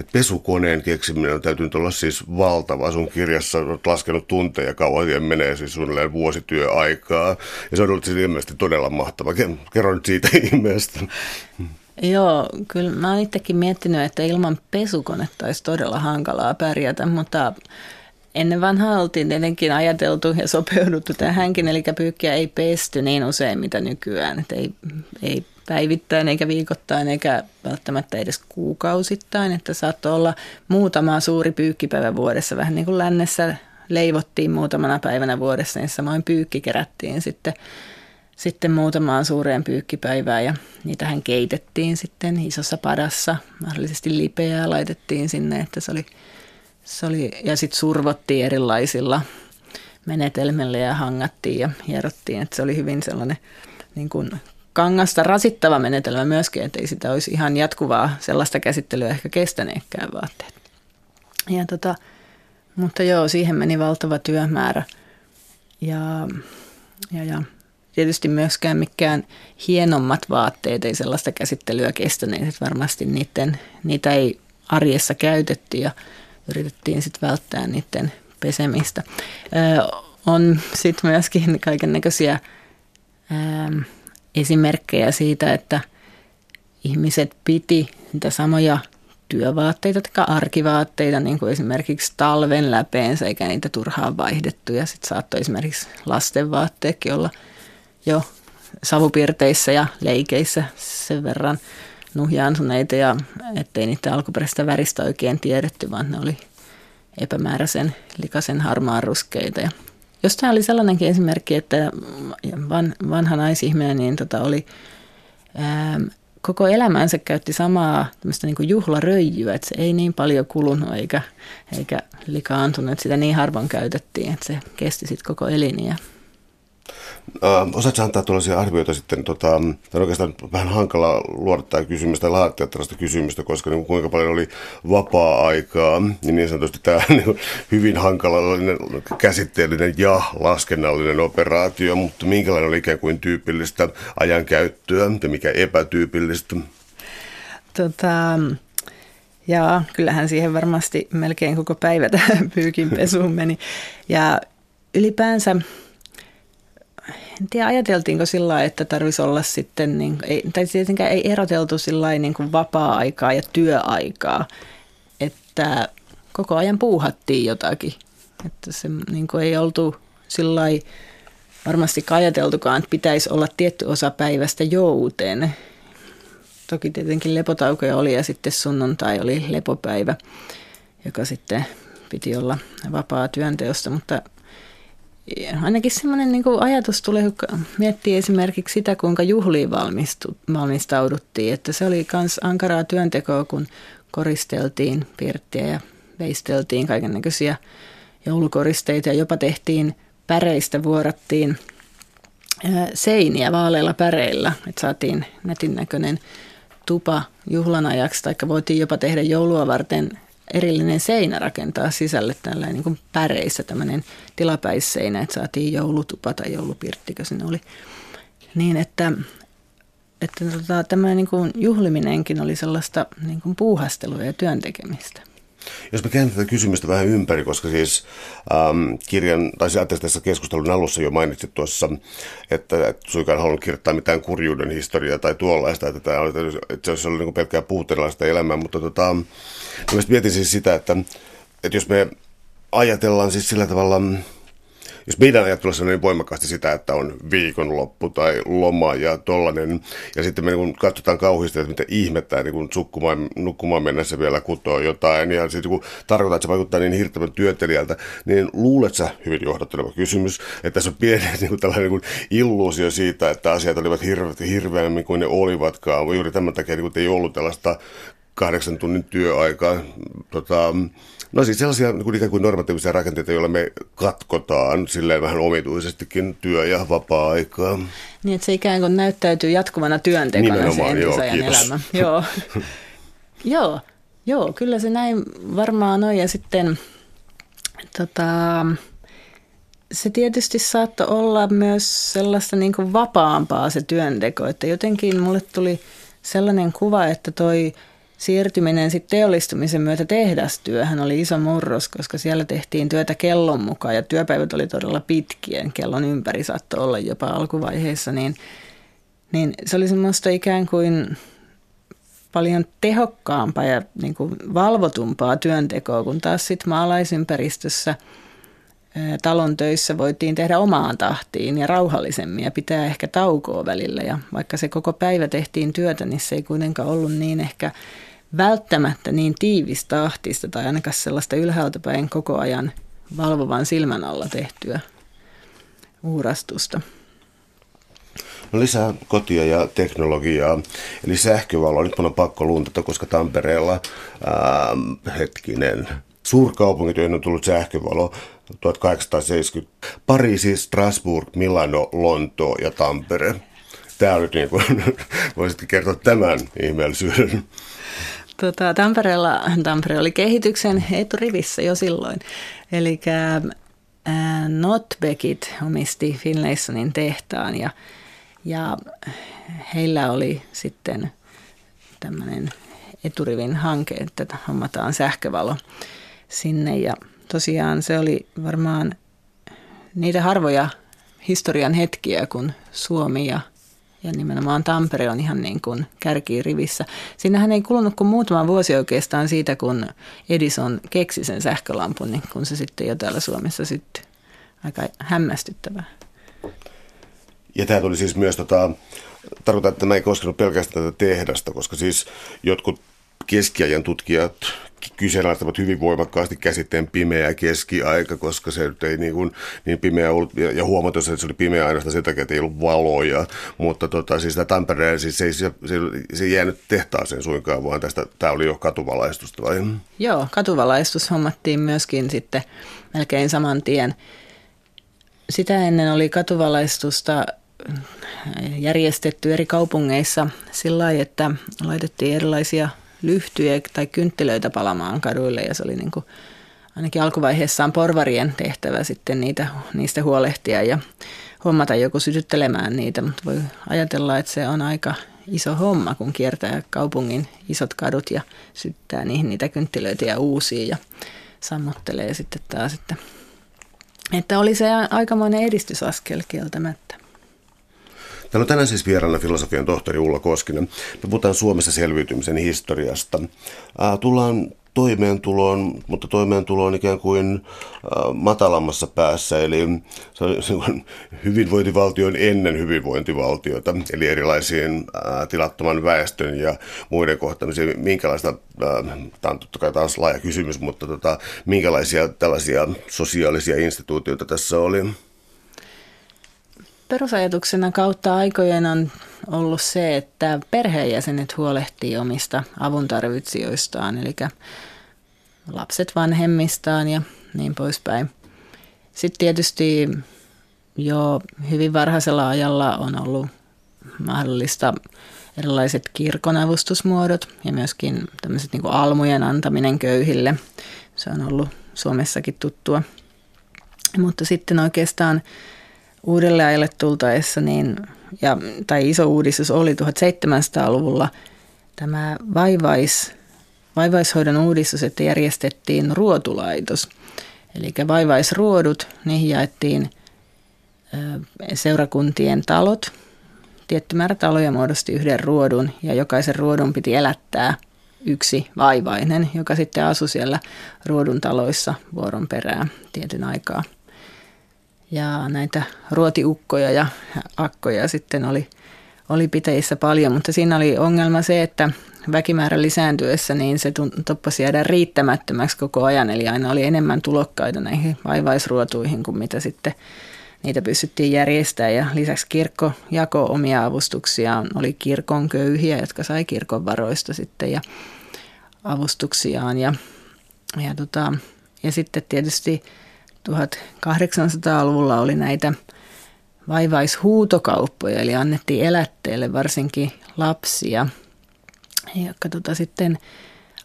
että pesukoneen keksiminen on täytynyt olla siis valtava. Sun kirjassa olet laskenut tunteja kauan, menee siis suunnilleen vuosityöaikaa, ja se on ollut siis ilmeisesti todella mahtava. Kerron nyt siitä ihmeestä. Joo, kyllä mä oon itsekin miettinyt, että ilman pesukonetta olisi todella hankalaa pärjätä, mutta ennen vanhaa oltiin tietenkin ajateltu ja sopeuduttu tähänkin, eli pyykkiä ei pesty niin usein mitä nykyään, että ei, ei päivittäin eikä viikoittain eikä välttämättä edes kuukausittain, että saattoi olla muutama suuri pyykkipäivä vuodessa, vähän niin kuin lännessä leivottiin muutamana päivänä vuodessa, niin samoin pyykki kerättiin sitten sitten muutamaan suureen pyykkipäivään ja niitähän keitettiin sitten isossa padassa, mahdollisesti lipeää laitettiin sinne, että se oli, se oli ja sitten survottiin erilaisilla menetelmillä ja hangattiin ja hierottiin, että se oli hyvin sellainen niin kuin kangasta rasittava menetelmä myöskin, että ei sitä olisi ihan jatkuvaa sellaista käsittelyä ehkä kestäneekään vaatteet. Ja tota, mutta joo, siihen meni valtava työmäärä ja, ja, ja tietysti myöskään mikään hienommat vaatteet ei sellaista käsittelyä kestäneet, että varmasti niiden, niitä ei arjessa käytetty ja yritettiin sitten välttää niiden pesemistä. Ö, on sitten myöskin kaiken näköisiä esimerkkejä siitä, että ihmiset piti niitä samoja työvaatteita tai arkivaatteita, niin kuin esimerkiksi talven läpeensä, eikä niitä turhaan vaihdettu. Ja sitten saattoi esimerkiksi lastenvaatteekin olla – jo savupirteissä ja leikeissä sen verran nuhjaantuneita ja ettei niitä alkuperäistä väristä oikein tiedetty, vaan ne oli epämääräisen likaisen harmaan ruskeita. Ja jostain oli sellainenkin esimerkki, että van, vanha naisihminen niin tota oli ää, koko elämänsä käytti samaa tämmöistä niin juhlaröijyä, että se ei niin paljon kulunut eikä, eikä likaantunut, että sitä niin harvoin käytettiin, että se kesti sitten koko eliniä. Osaatko antaa tuollaisia arvioita sitten, tota, on oikeastaan vähän hankala luoda tämä kysymys tai laatia tällaista kysymystä, koska niin kuinka paljon oli vapaa-aikaa, niin niin sanotusti tämä niin hyvin hankalallinen käsitteellinen ja laskennallinen operaatio, mutta minkälainen oli ikään kuin tyypillistä ajankäyttöä ja mikä epätyypillistä? Tota, ja kyllähän siihen varmasti melkein koko päivä tähän pyykinpesuun meni. Ja ylipäänsä en tiedä, ajateltiinko sillä että tarvitsisi olla sitten, niin, ei, tai tietenkään ei eroteltu sillä niin kuin vapaa-aikaa ja työaikaa, että koko ajan puuhattiin jotakin. Että se niin kuin ei oltu sillä varmasti ajateltukaan, että pitäisi olla tietty osa päivästä jouteen. Toki tietenkin lepotaukoja oli ja sitten sunnuntai oli lepopäivä, joka sitten piti olla vapaa työnteosta, mutta ainakin semmoinen niin ajatus tulee, kun miettii esimerkiksi sitä, kuinka juhliin valmistu, valmistauduttiin. Että se oli myös ankaraa työntekoa, kun koristeltiin pirttiä ja veisteltiin kaiken näköisiä joulukoristeita ja jopa tehtiin päreistä, vuorattiin seiniä vaaleilla päreillä, että saatiin netin näköinen tupa juhlan ajaksi, tai voitiin jopa tehdä joulua varten erillinen seinä rakentaa sisälle tällainen niin kuin päreissä tämmöinen tilapäisseinä, että saatiin joulutupa tai joulupirttikö sinne oli. Niin, että, että tota, tämmöinen niin kuin juhliminenkin oli sellaista niin kuin puuhastelua ja työntekemistä. Jos me tätä kysymystä vähän ympäri, koska siis ähm, kirjan, tai tässä keskustelun alussa jo mainitsit tuossa, että et suinkaan halunnut kirjoittaa mitään kurjuuden historiaa tai tuollaista, että, tämä, että se olisi ollut niin pelkkää puutteellista elämää, mutta tota, mietin siis sitä, että, että jos me ajatellaan siis sillä tavalla, jos meidän ajattelussa niin voimakkaasti sitä, että on viikonloppu tai loma ja tollainen, ja sitten me niin katsotaan kauheasti, että mitä ihmettä niin kun sukkumaan, nukkumaan mennessä vielä kutoo jotain, ja sitten kun tarkoittaa, että se vaikuttaa niin hirttävän työtelijältä, niin luulet sä, hyvin johdatteleva kysymys, että tässä on pieni niin kuin tällainen niin kuin illuusio siitä, että asiat olivat hirveän, hirveämmin kuin ne olivatkaan, juuri tämän takia niin kuin ei ollut tällaista kahdeksan tunnin työaikaa. Tota, No siis sellaisia niin kuin ikään kuin normatiivisia rakenteita, joilla me katkotaan silleen vähän omituisestikin työ- ja vapaa-aikaa. Niin, että se ikään kuin näyttäytyy jatkuvana työntekona Nimenomaan, se joo, elämä. joo. joo, joo, kyllä se näin varmaan on. Ja sitten tota, se tietysti saattoi olla myös sellaista niin kuin vapaampaa se työnteko, että jotenkin mulle tuli sellainen kuva, että toi – siirtyminen sitten teollistumisen myötä tehdastyöhän oli iso murros, koska siellä tehtiin työtä kellon mukaan ja työpäivät oli todella pitkiä. Kellon ympäri saattoi olla jopa alkuvaiheessa, niin, niin se oli semmoista ikään kuin paljon tehokkaampaa ja niin kuin valvotumpaa työntekoa, kun taas sitten maalaisympäristössä talon töissä voitiin tehdä omaan tahtiin ja rauhallisemmin ja pitää ehkä taukoa välillä. Ja vaikka se koko päivä tehtiin työtä, niin se ei kuitenkaan ollut niin ehkä välttämättä niin tiivistahtista tai ainakaan sellaista ylhäältä päin koko ajan valvovan silmän alla tehtyä uurastusta. No lisää kotia ja teknologiaa, eli sähkövaloa. Nyt on pakko luntata, koska Tampereella, ää, hetkinen, suurkaupungit, joihin on tullut sähkövalo 1870. Pariisi, Strasbourg, Milano, Lonto ja Tampere. Tämä nyt niin kuin, voisitko kertoa tämän ihmeellisyyden? Tota, Tampereella, Tampere oli kehityksen eturivissä jo silloin. Eli Notbeckit omisti Finlaysonin tehtaan ja, ja heillä oli sitten tämmöinen eturivin hanke, että hommataan sähkövalo sinne. Ja tosiaan se oli varmaan niitä harvoja historian hetkiä, kun Suomi ja ja nimenomaan Tampere on ihan niin kuin kärkirivissä. Siinähän ei kulunut kuin muutama vuosi oikeastaan siitä, kun Edison keksi sen sähkölampun, niin kun se sitten jo täällä Suomessa syttyi. Aika hämmästyttävää. Ja tämä tuli siis myös, tota, tarkoitan, että tämä ei koskenut pelkästään tätä tehdasta, koska siis jotkut keskiajan tutkijat kyseenalaistavat hyvin voimakkaasti käsitteen pimeä keskiaika, koska se ei niin, kuin, niin pimeä ollut, ja, ja huomata, että se oli pimeä ainoastaan sen takia, että ei ollut valoja, mutta tota, siis tämä Tampereen, siis se se, se, se ei jäänyt tehtaaseen suinkaan, vaan tästä, tämä oli jo katuvalaistusta vai? Joo, katuvalaistus hommattiin myöskin sitten melkein saman tien. Sitä ennen oli katuvalaistusta järjestetty eri kaupungeissa sillä lailla, että laitettiin erilaisia lyhtyjä tai kynttilöitä palamaan kaduille ja se oli niin kuin ainakin alkuvaiheessaan porvarien tehtävä sitten niitä, niistä huolehtia ja hommata joku sytyttelemään niitä, mutta voi ajatella, että se on aika iso homma, kun kiertää kaupungin isot kadut ja syttää niihin niitä kynttilöitä ja uusia ja sammuttelee sitten taas, että, että oli se aikamoinen edistysaskel kieltämättä. Täällä on tänään siis vieraana filosofian tohtori Ulla Koskinen. Me puhutaan Suomessa selviytymisen historiasta. tullaan toimeentuloon, mutta toimeentulo on ikään kuin matalammassa päässä, eli se on, on hyvinvointivaltion ennen hyvinvointivaltiota, eli erilaisiin tilattoman väestön ja muiden kohtaamisiin. Minkälaista, tämä on totta kai taas laaja kysymys, mutta tota, minkälaisia tällaisia sosiaalisia instituutioita tässä oli? Perusajatuksena kautta aikojen on ollut se, että perheenjäsenet huolehtii omista avuntarvitsijoistaan, eli lapset vanhemmistaan ja niin poispäin. Sitten tietysti jo hyvin varhaisella ajalla on ollut mahdollista erilaiset kirkon avustusmuodot ja myöskin tämmöiset niin almujen antaminen köyhille. Se on ollut Suomessakin tuttua. Mutta sitten oikeastaan uudelle ajalle tultaessa, niin, ja, tai iso uudistus oli 1700-luvulla tämä vaivais, vaivaishoidon uudistus, että järjestettiin ruotulaitos. Eli vaivaisruodut, niihin jaettiin seurakuntien talot. Tietty määrä taloja muodosti yhden ruodun ja jokaisen ruodun piti elättää yksi vaivainen, joka sitten asui siellä ruodun taloissa vuoron perään tietyn aikaa – ja näitä ruotiukkoja ja akkoja sitten oli, oli piteissä paljon, mutta siinä oli ongelma se, että väkimäärän lisääntyessä niin se toppasi jäädä riittämättömäksi koko ajan, eli aina oli enemmän tulokkaita näihin vaivaisruotuihin kuin mitä sitten niitä pystyttiin järjestämään. Ja lisäksi kirkko jako omia avustuksiaan, oli kirkon köyhiä, jotka sai kirkon varoista sitten ja avustuksiaan. Ja, ja, tota, ja sitten tietysti 1800-luvulla oli näitä vaivaishuutokauppoja, eli annettiin elätteelle varsinkin lapsia, jotka tota sitten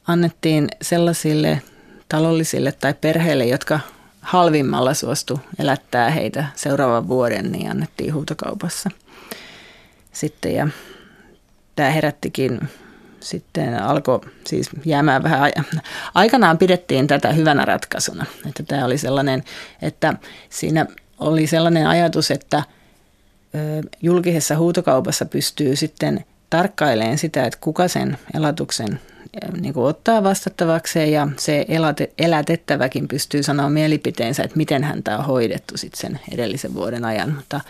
annettiin sellaisille talollisille tai perheille, jotka halvimmalla suostu elättää heitä seuraavan vuoden, niin annettiin huutokaupassa. Sitten ja tämä herättikin sitten alkoi siis jäämään vähän, aikanaan pidettiin tätä hyvänä ratkaisuna. Että tämä oli sellainen, että siinä oli sellainen ajatus, että julkisessa huutokaupassa pystyy sitten tarkkailemaan sitä, että kuka sen elatuksen niin kuin ottaa vastattavakseen ja se elätettäväkin pystyy sanoa mielipiteensä, että miten häntä on hoidettu sitten sen edellisen vuoden ajan. Mutta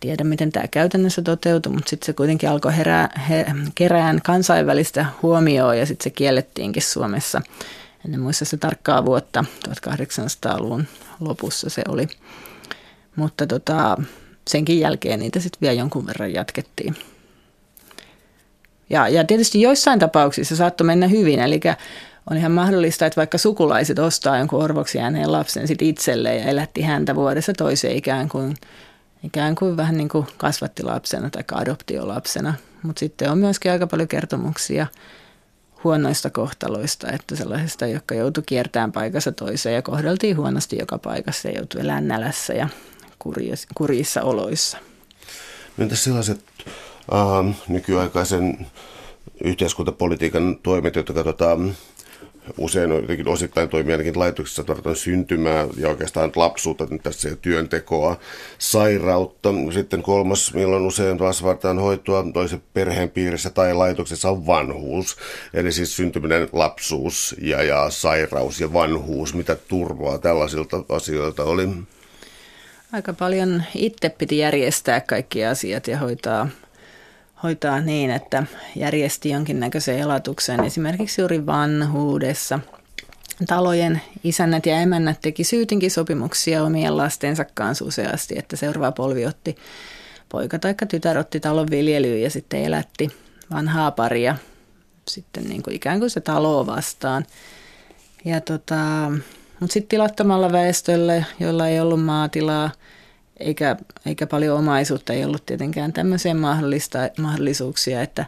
tiedä, miten tämä käytännössä toteutui, mutta sitten se kuitenkin alkoi herää, he, kerään kansainvälistä huomioon ja sitten se kiellettiinkin Suomessa. En muista se tarkkaa vuotta, 1800-luvun lopussa se oli. Mutta tota, senkin jälkeen niitä sitten vielä jonkun verran jatkettiin. Ja, ja tietysti joissain tapauksissa saattoi mennä hyvin, eli on ihan mahdollista, että vaikka sukulaiset ostaa jonkun orvoksi jääneen lapsen sit itselleen ja elätti häntä vuodessa toiseen ikään kuin ikään kuin vähän niin kuin kasvatti lapsena tai adoptiolapsena. Mutta sitten on myöskin aika paljon kertomuksia huonoista kohtaloista, että sellaisista, jotka joutui kiertämään paikassa toiseen ja kohdeltiin huonosti joka paikassa ja joutui elämään nälässä ja kurjissa oloissa. Entäs sellaiset äh, nykyaikaisen yhteiskuntapolitiikan toimet, jotka katsotaan usein jotenkin osittain toimii ainakin laitoksissa tarvitaan syntymää ja oikeastaan lapsuutta, tässä työntekoa, sairautta. Sitten kolmas, milloin usein taas hoitoa toisen perheen piirissä tai laitoksessa on vanhuus. Eli siis syntyminen, lapsuus ja, ja sairaus ja vanhuus, mitä turvaa tällaisilta asioilta oli. Aika paljon itse piti järjestää kaikki asiat ja hoitaa, hoitaa niin, että järjesti jonkinnäköisen elatuksen esimerkiksi juuri vanhuudessa. Talojen isännät ja emännät teki syytinkin sopimuksia omien lastensa kanssa useasti, että seuraava polvi otti poika tai tytär otti talon viljelyyn ja sitten elätti vanhaa paria sitten niin kuin ikään kuin se talo vastaan. Ja tota, mutta sitten tilattomalla väestöllä, jolla ei ollut maatilaa eikä, eikä paljon omaisuutta, ei ollut tietenkään tämmöiseen mahdollista, mahdollisuuksia, että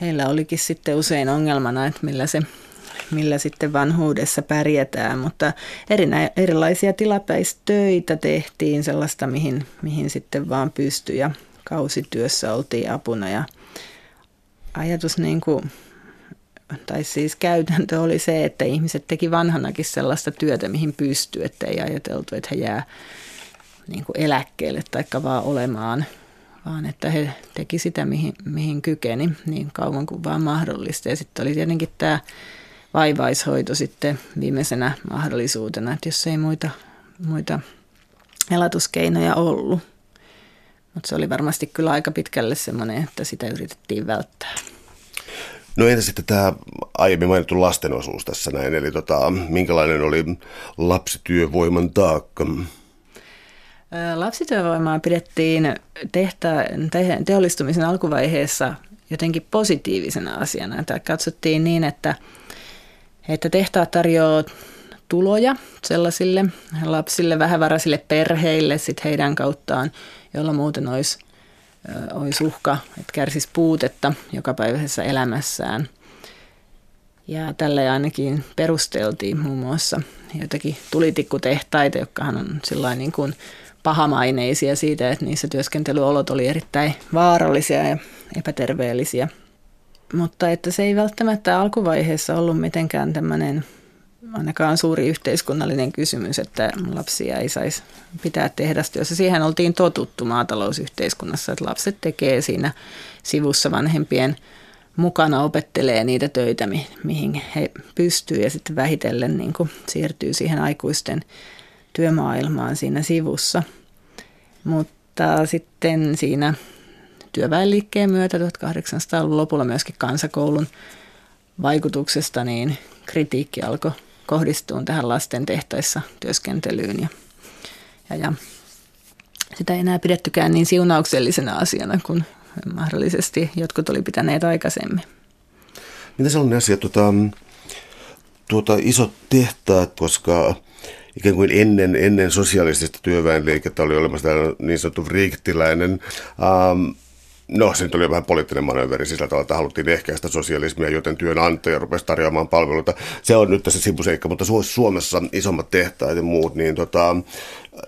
heillä olikin sitten usein ongelmana, että millä se millä sitten vanhuudessa pärjätään, mutta erinä, erilaisia tilapäistöitä tehtiin, sellaista mihin, mihin sitten vaan pystyi ja kausityössä oltiin apuna ja ajatus niin kuin tai siis käytäntö oli se, että ihmiset teki vanhanakin sellaista työtä, mihin pystyy, että ei ajateltu, että he jää niin kuin eläkkeelle tai vaan olemaan, vaan että he teki sitä, mihin, mihin kykeni niin kauan kuin vaan mahdollista. Ja sitten oli tietenkin tämä vaivaishoito sitten viimeisenä mahdollisuutena, että jos ei muita, muita elatuskeinoja ollut. Mutta se oli varmasti kyllä aika pitkälle semmoinen, että sitä yritettiin välttää. No entä sitten tämä aiemmin mainittu lastenosuus tässä näin, eli tota, minkälainen oli lapsityövoiman taakka? Lapsityövoimaa pidettiin tehtä, te, teollistumisen alkuvaiheessa jotenkin positiivisena asiana. Että katsottiin niin, että, että tehtaat tarjoaa tuloja sellaisille lapsille, vähävaraisille perheille sit heidän kauttaan, jolla muuten olisi olisi uhka, että kärsisi puutetta jokapäiväisessä elämässään. Ja tällä ainakin perusteltiin muun muassa jotakin tulitikkutehtaita, jotka on niin kuin pahamaineisia siitä, että niissä työskentelyolot oli erittäin vaarallisia ja epäterveellisiä. Mutta että se ei välttämättä alkuvaiheessa ollut mitenkään tämmöinen ainakaan suuri yhteiskunnallinen kysymys, että lapsia ei saisi pitää tehdastyössä. Siihen oltiin totuttu maatalousyhteiskunnassa, että lapset tekee siinä sivussa vanhempien mukana opettelee niitä töitä, mihin he pystyy ja sitten vähitellen niin kuin siirtyy siihen aikuisten työmaailmaan siinä sivussa. Mutta sitten siinä työväenliikkeen myötä 1800-luvun lopulla myöskin kansakoulun vaikutuksesta, niin kritiikki alkoi kohdistuu tähän lasten tehtaissa työskentelyyn ja, ja, ja sitä ei enää pidettykään niin siunauksellisena asiana kuin mahdollisesti jotkut oli pitäneet aikaisemmin. Mitä sellainen asia, tuota, tuota, isot tehtaat, koska ikään kuin ennen, ennen sosiaalistista työväenliikettä oli olemassa niin sanottu riiktiläinen ähm, No, se oli vähän poliittinen manööveri sillä tavalla, että haluttiin ehkäistä sosialismia, joten työnantaja rupesi tarjoamaan palveluita. Se on nyt tässä sivuseikka, mutta Suomessa isommat tehtaat ja muut, niin tota,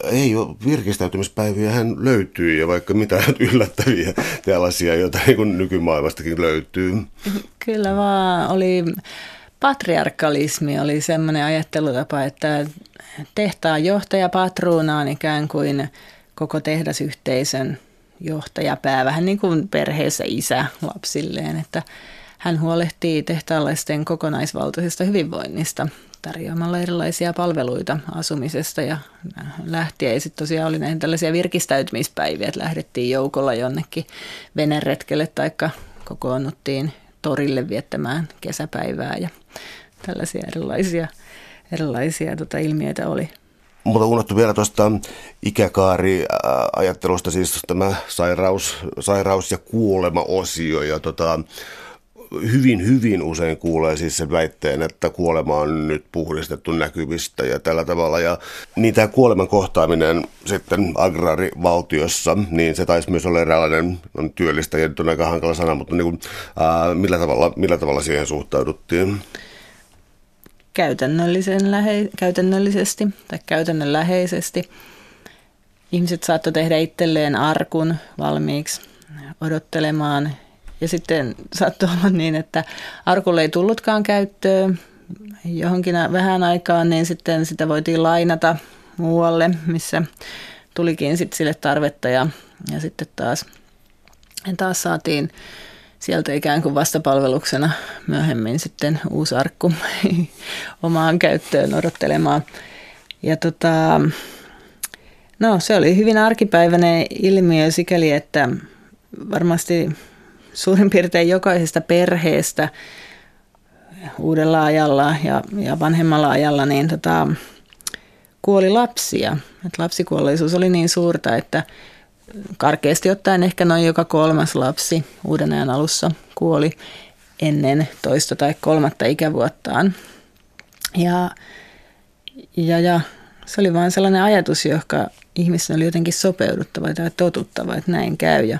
ei ole virkistäytymispäiviä, hän löytyy ja vaikka mitä yllättäviä tällaisia, joita niin nykymaailmastakin löytyy. Kyllä vaan, oli patriarkalismi oli semmoinen ajattelutapa, että tehtaan johtaja patruuna on ikään kuin koko tehdasyhteisön johtajapää, vähän niin kuin perheessä isä lapsilleen, että hän huolehtii tehtaalaisten kokonaisvaltaisesta hyvinvoinnista tarjoamalla erilaisia palveluita asumisesta ja lähtien. Ja sitten tosiaan oli näihin tällaisia virkistäytymispäiviä, että lähdettiin joukolla jonnekin veneretkelle tai kokoonnuttiin torille viettämään kesäpäivää ja tällaisia erilaisia, erilaisia tota, ilmiöitä oli. Mutta unohtu vielä tuosta ikäkaari-ajattelusta, siis tämä sairaus, sairaus- ja kuolema-osio. Ja tota, hyvin, hyvin usein kuulee siis sen väitteen, että kuolema on nyt puhdistettu näkyvistä ja tällä tavalla. Ja niin tämä kuoleman kohtaaminen sitten agrarivaltiossa, niin se taisi myös olla eräänlainen on työllistäjä, nyt on aika hankala sana, mutta niin kuin, ää, millä, tavalla, millä tavalla siihen suhtauduttiin? Käytännöllisen lähe, käytännöllisesti tai käytännönläheisesti. Ihmiset saattoi tehdä itselleen arkun valmiiksi odottelemaan ja sitten saattoi olla niin, että arkulle ei tullutkaan käyttöön johonkin vähän aikaan, niin sitten sitä voitiin lainata muualle, missä tulikin sitten sille tarvetta ja, ja sitten taas, taas saatiin sieltä ikään kuin vastapalveluksena myöhemmin sitten uusi arkku omaan käyttöön odottelemaan. Ja tota, no se oli hyvin arkipäiväinen ilmiö sikäli, että varmasti suurin piirtein jokaisesta perheestä uudella ajalla ja, ja vanhemmalla ajalla niin tota, kuoli lapsia. Et lapsikuolleisuus oli niin suurta, että karkeasti ottaen ehkä noin joka kolmas lapsi uuden ajan alussa kuoli ennen toista tai kolmatta ikävuottaan. Ja, ja, ja se oli vain sellainen ajatus, joka ihmisten oli jotenkin sopeuduttava tai totuttava, että näin käy. Ja,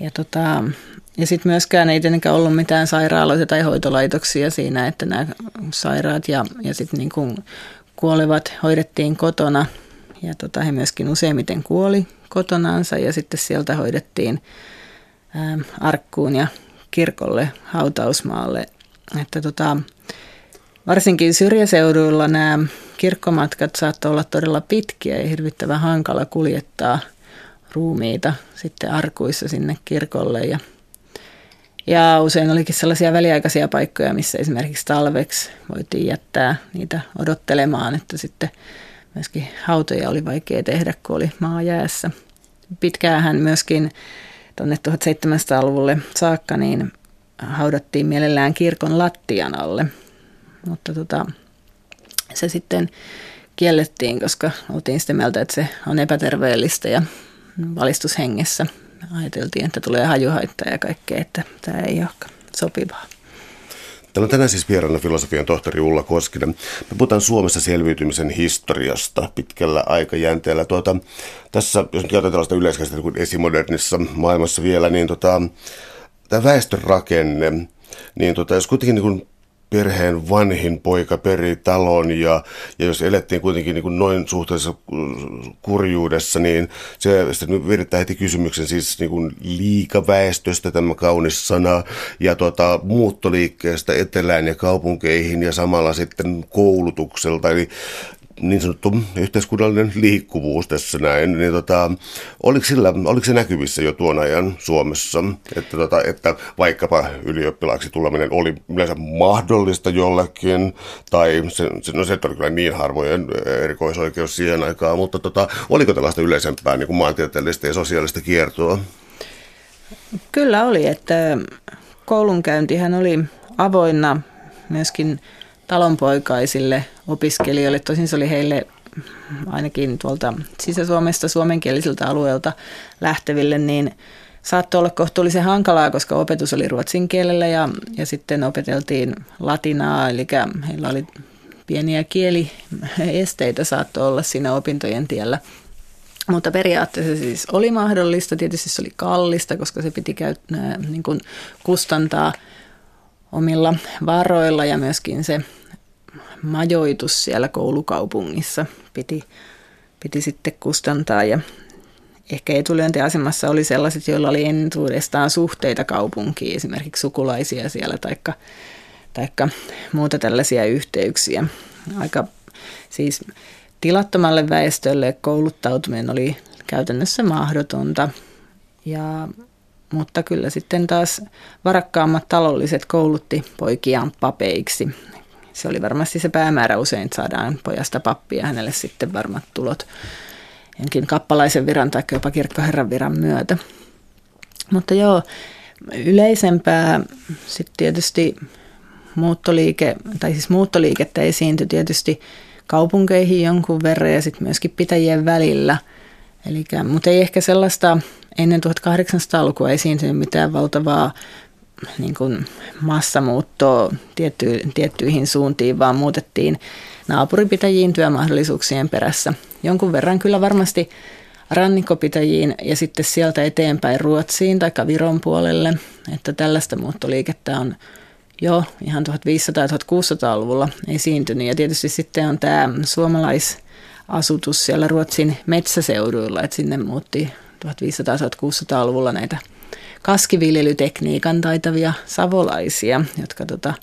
ja, tota, ja sitten myöskään ei tietenkään ollut mitään sairaaloita tai hoitolaitoksia siinä, että nämä sairaat ja, ja sitten niin kuolevat hoidettiin kotona. Ja tota, he myöskin useimmiten kuoli kotonaansa ja sitten sieltä hoidettiin ää, arkkuun ja kirkolle hautausmaalle. Että tota, varsinkin syrjäseuduilla nämä kirkkomatkat saattoi olla todella pitkiä ja hirvittävän hankala kuljettaa ruumiita sitten arkuissa sinne kirkolle. Ja, ja usein olikin sellaisia väliaikaisia paikkoja, missä esimerkiksi talveksi voitiin jättää niitä odottelemaan, että sitten myöskin hautoja oli vaikea tehdä, kun oli maa jäässä. Pitkäähän myöskin tuonne 1700-luvulle saakka niin haudattiin mielellään kirkon lattian alle. Mutta tota, se sitten kiellettiin, koska oltiin sitä mieltä, että se on epäterveellistä ja valistushengessä ajateltiin, että tulee hajuhaittaa ja kaikkea, että tämä ei ole sopivaa. Täällä on tänään siis vieraana filosofian tohtori Ulla Koskinen. Me puhutaan Suomessa selviytymisen historiasta pitkällä aikajänteellä. Tuota, tässä, jos nyt käytetään tällaista yleiskäsitettä kuin esimodernissa maailmassa vielä, niin tota, tämä väestörakenne, niin tota, jos kuitenkin niin perheen vanhin poika peri talon ja, ja jos elettiin kuitenkin niin kuin noin suhteessa kurjuudessa, niin se virittää heti kysymyksen siis niin kuin liikaväestöstä tämä kaunis sana ja tuota, muuttoliikkeestä etelään ja kaupunkeihin ja samalla sitten koulutukselta. Eli niin sanottu yhteiskunnallinen liikkuvuus tässä näin, niin tota, oliko, sillä, oliko se näkyvissä jo tuon ajan Suomessa, että, tota, että vaikkapa ylioppilaaksi tuleminen oli yleensä mahdollista jollekin, tai se, se, no se oli kyllä niin harvojen erikoisoikeus siihen aikaan, mutta tota, oliko tällaista yleisempää niin kuin maantieteellistä ja sosiaalista kiertoa? Kyllä oli, että koulunkäyntihän oli avoinna myöskin talonpoikaisille opiskelijoille. Tosin se oli heille ainakin tuolta Sisä-Suomesta suomenkielisiltä alueelta lähteville, niin saattoi olla kohtuullisen hankalaa, koska opetus oli ruotsin kielellä ja, ja sitten opeteltiin latinaa, eli heillä oli pieniä kieliesteitä saattoi olla siinä opintojen tiellä. Mutta periaatteessa siis oli mahdollista, tietysti se oli kallista, koska se piti käyttää, niin kuin kustantaa omilla varoilla ja myöskin se majoitus siellä koulukaupungissa. Piti, piti sitten kustantaa ja ehkä etulyöntiasemassa oli sellaiset, joilla oli entuudestaan suhteita kaupunkiin, esimerkiksi sukulaisia siellä taikka, taikka muuta tällaisia yhteyksiä. Aika siis tilattomalle väestölle kouluttautuminen oli käytännössä mahdotonta, ja, mutta kyllä sitten taas varakkaammat taloulliset koulutti poikiaan papeiksi se oli varmasti se päämäärä usein, että saadaan pojasta pappia hänelle sitten varmat tulot jonkin kappalaisen viran tai jopa kirkkoherran viran myötä. Mutta joo, yleisempää sitten tietysti muuttoliike, tai siis muuttoliikettä esiintyi tietysti kaupunkeihin jonkun verran ja sitten myöskin pitäjien välillä. Elikkä, mutta ei ehkä sellaista ennen 1800-lukua esiintynyt mitään valtavaa niin kuin massamuuttoa tietty, tiettyihin suuntiin, vaan muutettiin naapuripitäjiin työmahdollisuuksien perässä. Jonkun verran kyllä varmasti rannikkopitäjiin ja sitten sieltä eteenpäin Ruotsiin tai Viron puolelle, että tällaista muuttoliikettä on jo ihan 1500-1600-luvulla esiintynyt. Ja tietysti sitten on tämä suomalaisasutus siellä Ruotsin metsäseuduilla, että sinne muutti 1500-1600-luvulla näitä kaskiviljelytekniikan taitavia savolaisia, jotka tota,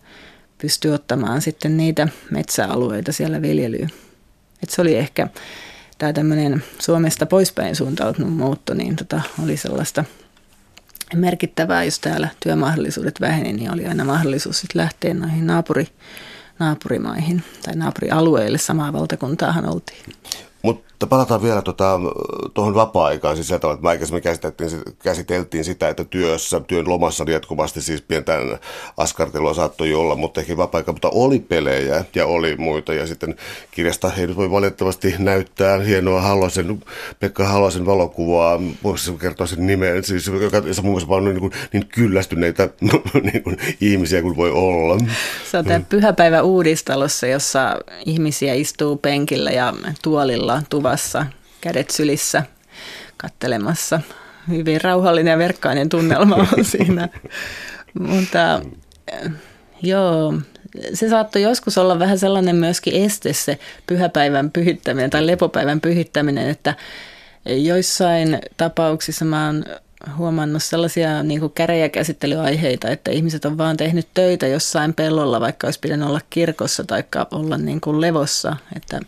pystyy ottamaan sitten niitä metsäalueita siellä viljelyyn. Et se oli ehkä tämä tämmöinen Suomesta poispäin suuntautunut muutto, niin tota, oli sellaista merkittävää, jos täällä työmahdollisuudet väheni, niin oli aina mahdollisuus sitten lähteä noihin naapuri, naapurimaihin tai naapurialueille. Samaa valtakuntaahan oltiin. Mutta Palataan vielä tuota, tuohon vapaa-aikaan, siis sieltä, että me aikaisemmin käsiteltiin, käsiteltiin sitä, että työssä, työn lomassa jatkuvasti siis pientä askartelua saattoi olla, mutta ehkä vapaa mutta oli pelejä ja oli muita. Ja sitten kirjasta ei nyt voi valitettavasti näyttää hienoa Halosen, Pekka Halosen valokuvaa, voisi kertoa sen nimen, siis joka on muun muassa niin, kuin, niin kyllästyneitä niin kuin, ihmisiä kuin voi olla. Se on tämä pyhäpäivä uudistalossa, jossa ihmisiä istuu penkillä ja tuolilla tuvassa, kädet sylissä, kattelemassa. Hyvin rauhallinen ja verkkainen tunnelma on siinä. Mutta joo, se saattoi joskus olla vähän sellainen myöskin este se pyhäpäivän pyhittäminen tai lepopäivän pyhittäminen, että joissain tapauksissa mä oon huomannut sellaisia niin kuin käräjäkäsittelyaiheita, että ihmiset on vaan tehnyt töitä jossain pellolla, vaikka olisi pitänyt olla kirkossa tai olla niin kuin levossa. Että,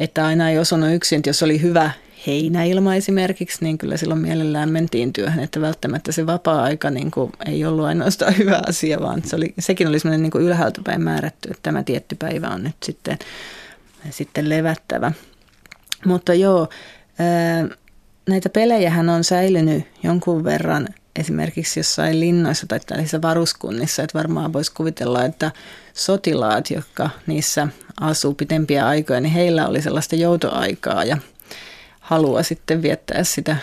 että aina ei osunut yksin, että jos oli hyvä heinäilma esimerkiksi, niin kyllä silloin mielellään mentiin työhön, että välttämättä se vapaa-aika niin kuin ei ollut ainoastaan hyvä asia, vaan se oli, sekin oli semmoinen niin kuin ylhäältä päin määrätty, että tämä tietty päivä on nyt sitten, sitten levättävä. Mutta joo, näitä pelejähän on säilynyt jonkun verran esimerkiksi jossain linnoissa tai tällaisissa varuskunnissa, että varmaan voisi kuvitella, että sotilaat, jotka niissä asuu pitempiä aikoja, niin heillä oli sellaista joutoaikaa ja halua sitten viettää sitä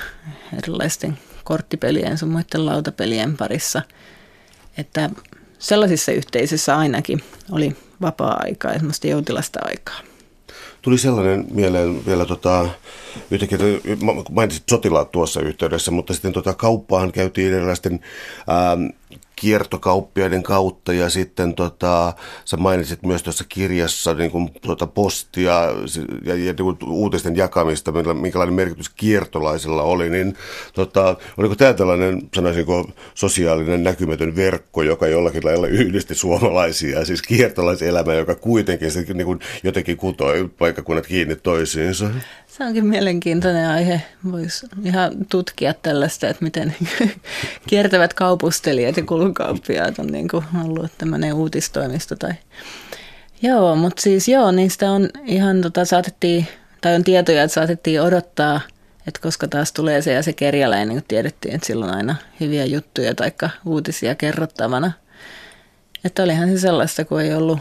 erilaisten korttipelien sun muiden lautapelien parissa. Että sellaisissa yhteisöissä ainakin oli vapaa-aikaa ja semmoista joutilasta aikaa. Tuli sellainen mieleen vielä tota, yhtäkkiä, mainitsit sotilaat tuossa yhteydessä, mutta sitten tota, kauppaan käytiin erilaisten ää, kiertokauppiaiden kautta ja sitten tota, sä mainitsit myös tuossa kirjassa niin kuin, tota, postia ja, ja niin kuin, uutisten jakamista, minkälainen merkitys kiertolaisella oli, niin tota, oliko tämä tällainen, sanoisinko, sosiaalinen näkymätön verkko, joka jollakin lailla yhdisti suomalaisia, siis kiertolaiselämä, joka kuitenkin se, niin kuin, jotenkin kutoi paikkakunnat kiinni toisiinsa? Se onkin mielenkiintoinen aihe. Voisi ihan tutkia tällaista, että miten kiertävät kaupustelijat ja kulunkauppiaat on niin kuin ollut tämmöinen uutistoimisto. Tai... Joo, mutta siis joo, niistä on ihan tota, saatettiin, tai on tietoja, että saatettiin odottaa, että koska taas tulee se ja se kerjäläinen, niin kun tiedettiin, että silloin aina hyviä juttuja tai uutisia kerrottavana. Että olihan se sellaista, kun ei ollut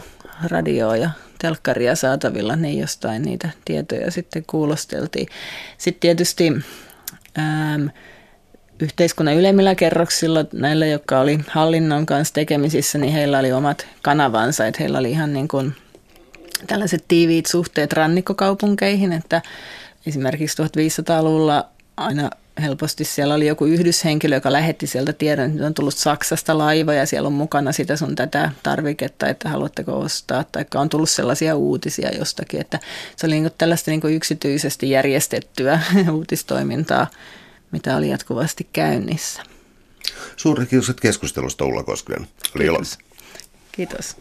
radioa ja telkkaria saatavilla, niin jostain niitä tietoja sitten kuulosteltiin. Sitten tietysti ähm, yhteiskunnan ylemmillä kerroksilla näillä, jotka oli hallinnon kanssa tekemisissä, niin heillä oli omat kanavansa, että heillä oli ihan niin kuin tällaiset tiiviit suhteet rannikkokaupunkeihin, että esimerkiksi 1500-luvulla aina helposti siellä oli joku yhdyshenkilö, joka lähetti sieltä tiedon, että on tullut Saksasta laiva ja siellä on mukana sitä sun tätä tarviketta, että haluatteko ostaa, tai on tullut sellaisia uutisia jostakin, että se oli niin tällaista niin yksityisesti järjestettyä uutistoimintaa, mitä oli jatkuvasti käynnissä. Suuret kiitos keskustelusta Ulla Koskinen. Kiitos. Kiitos.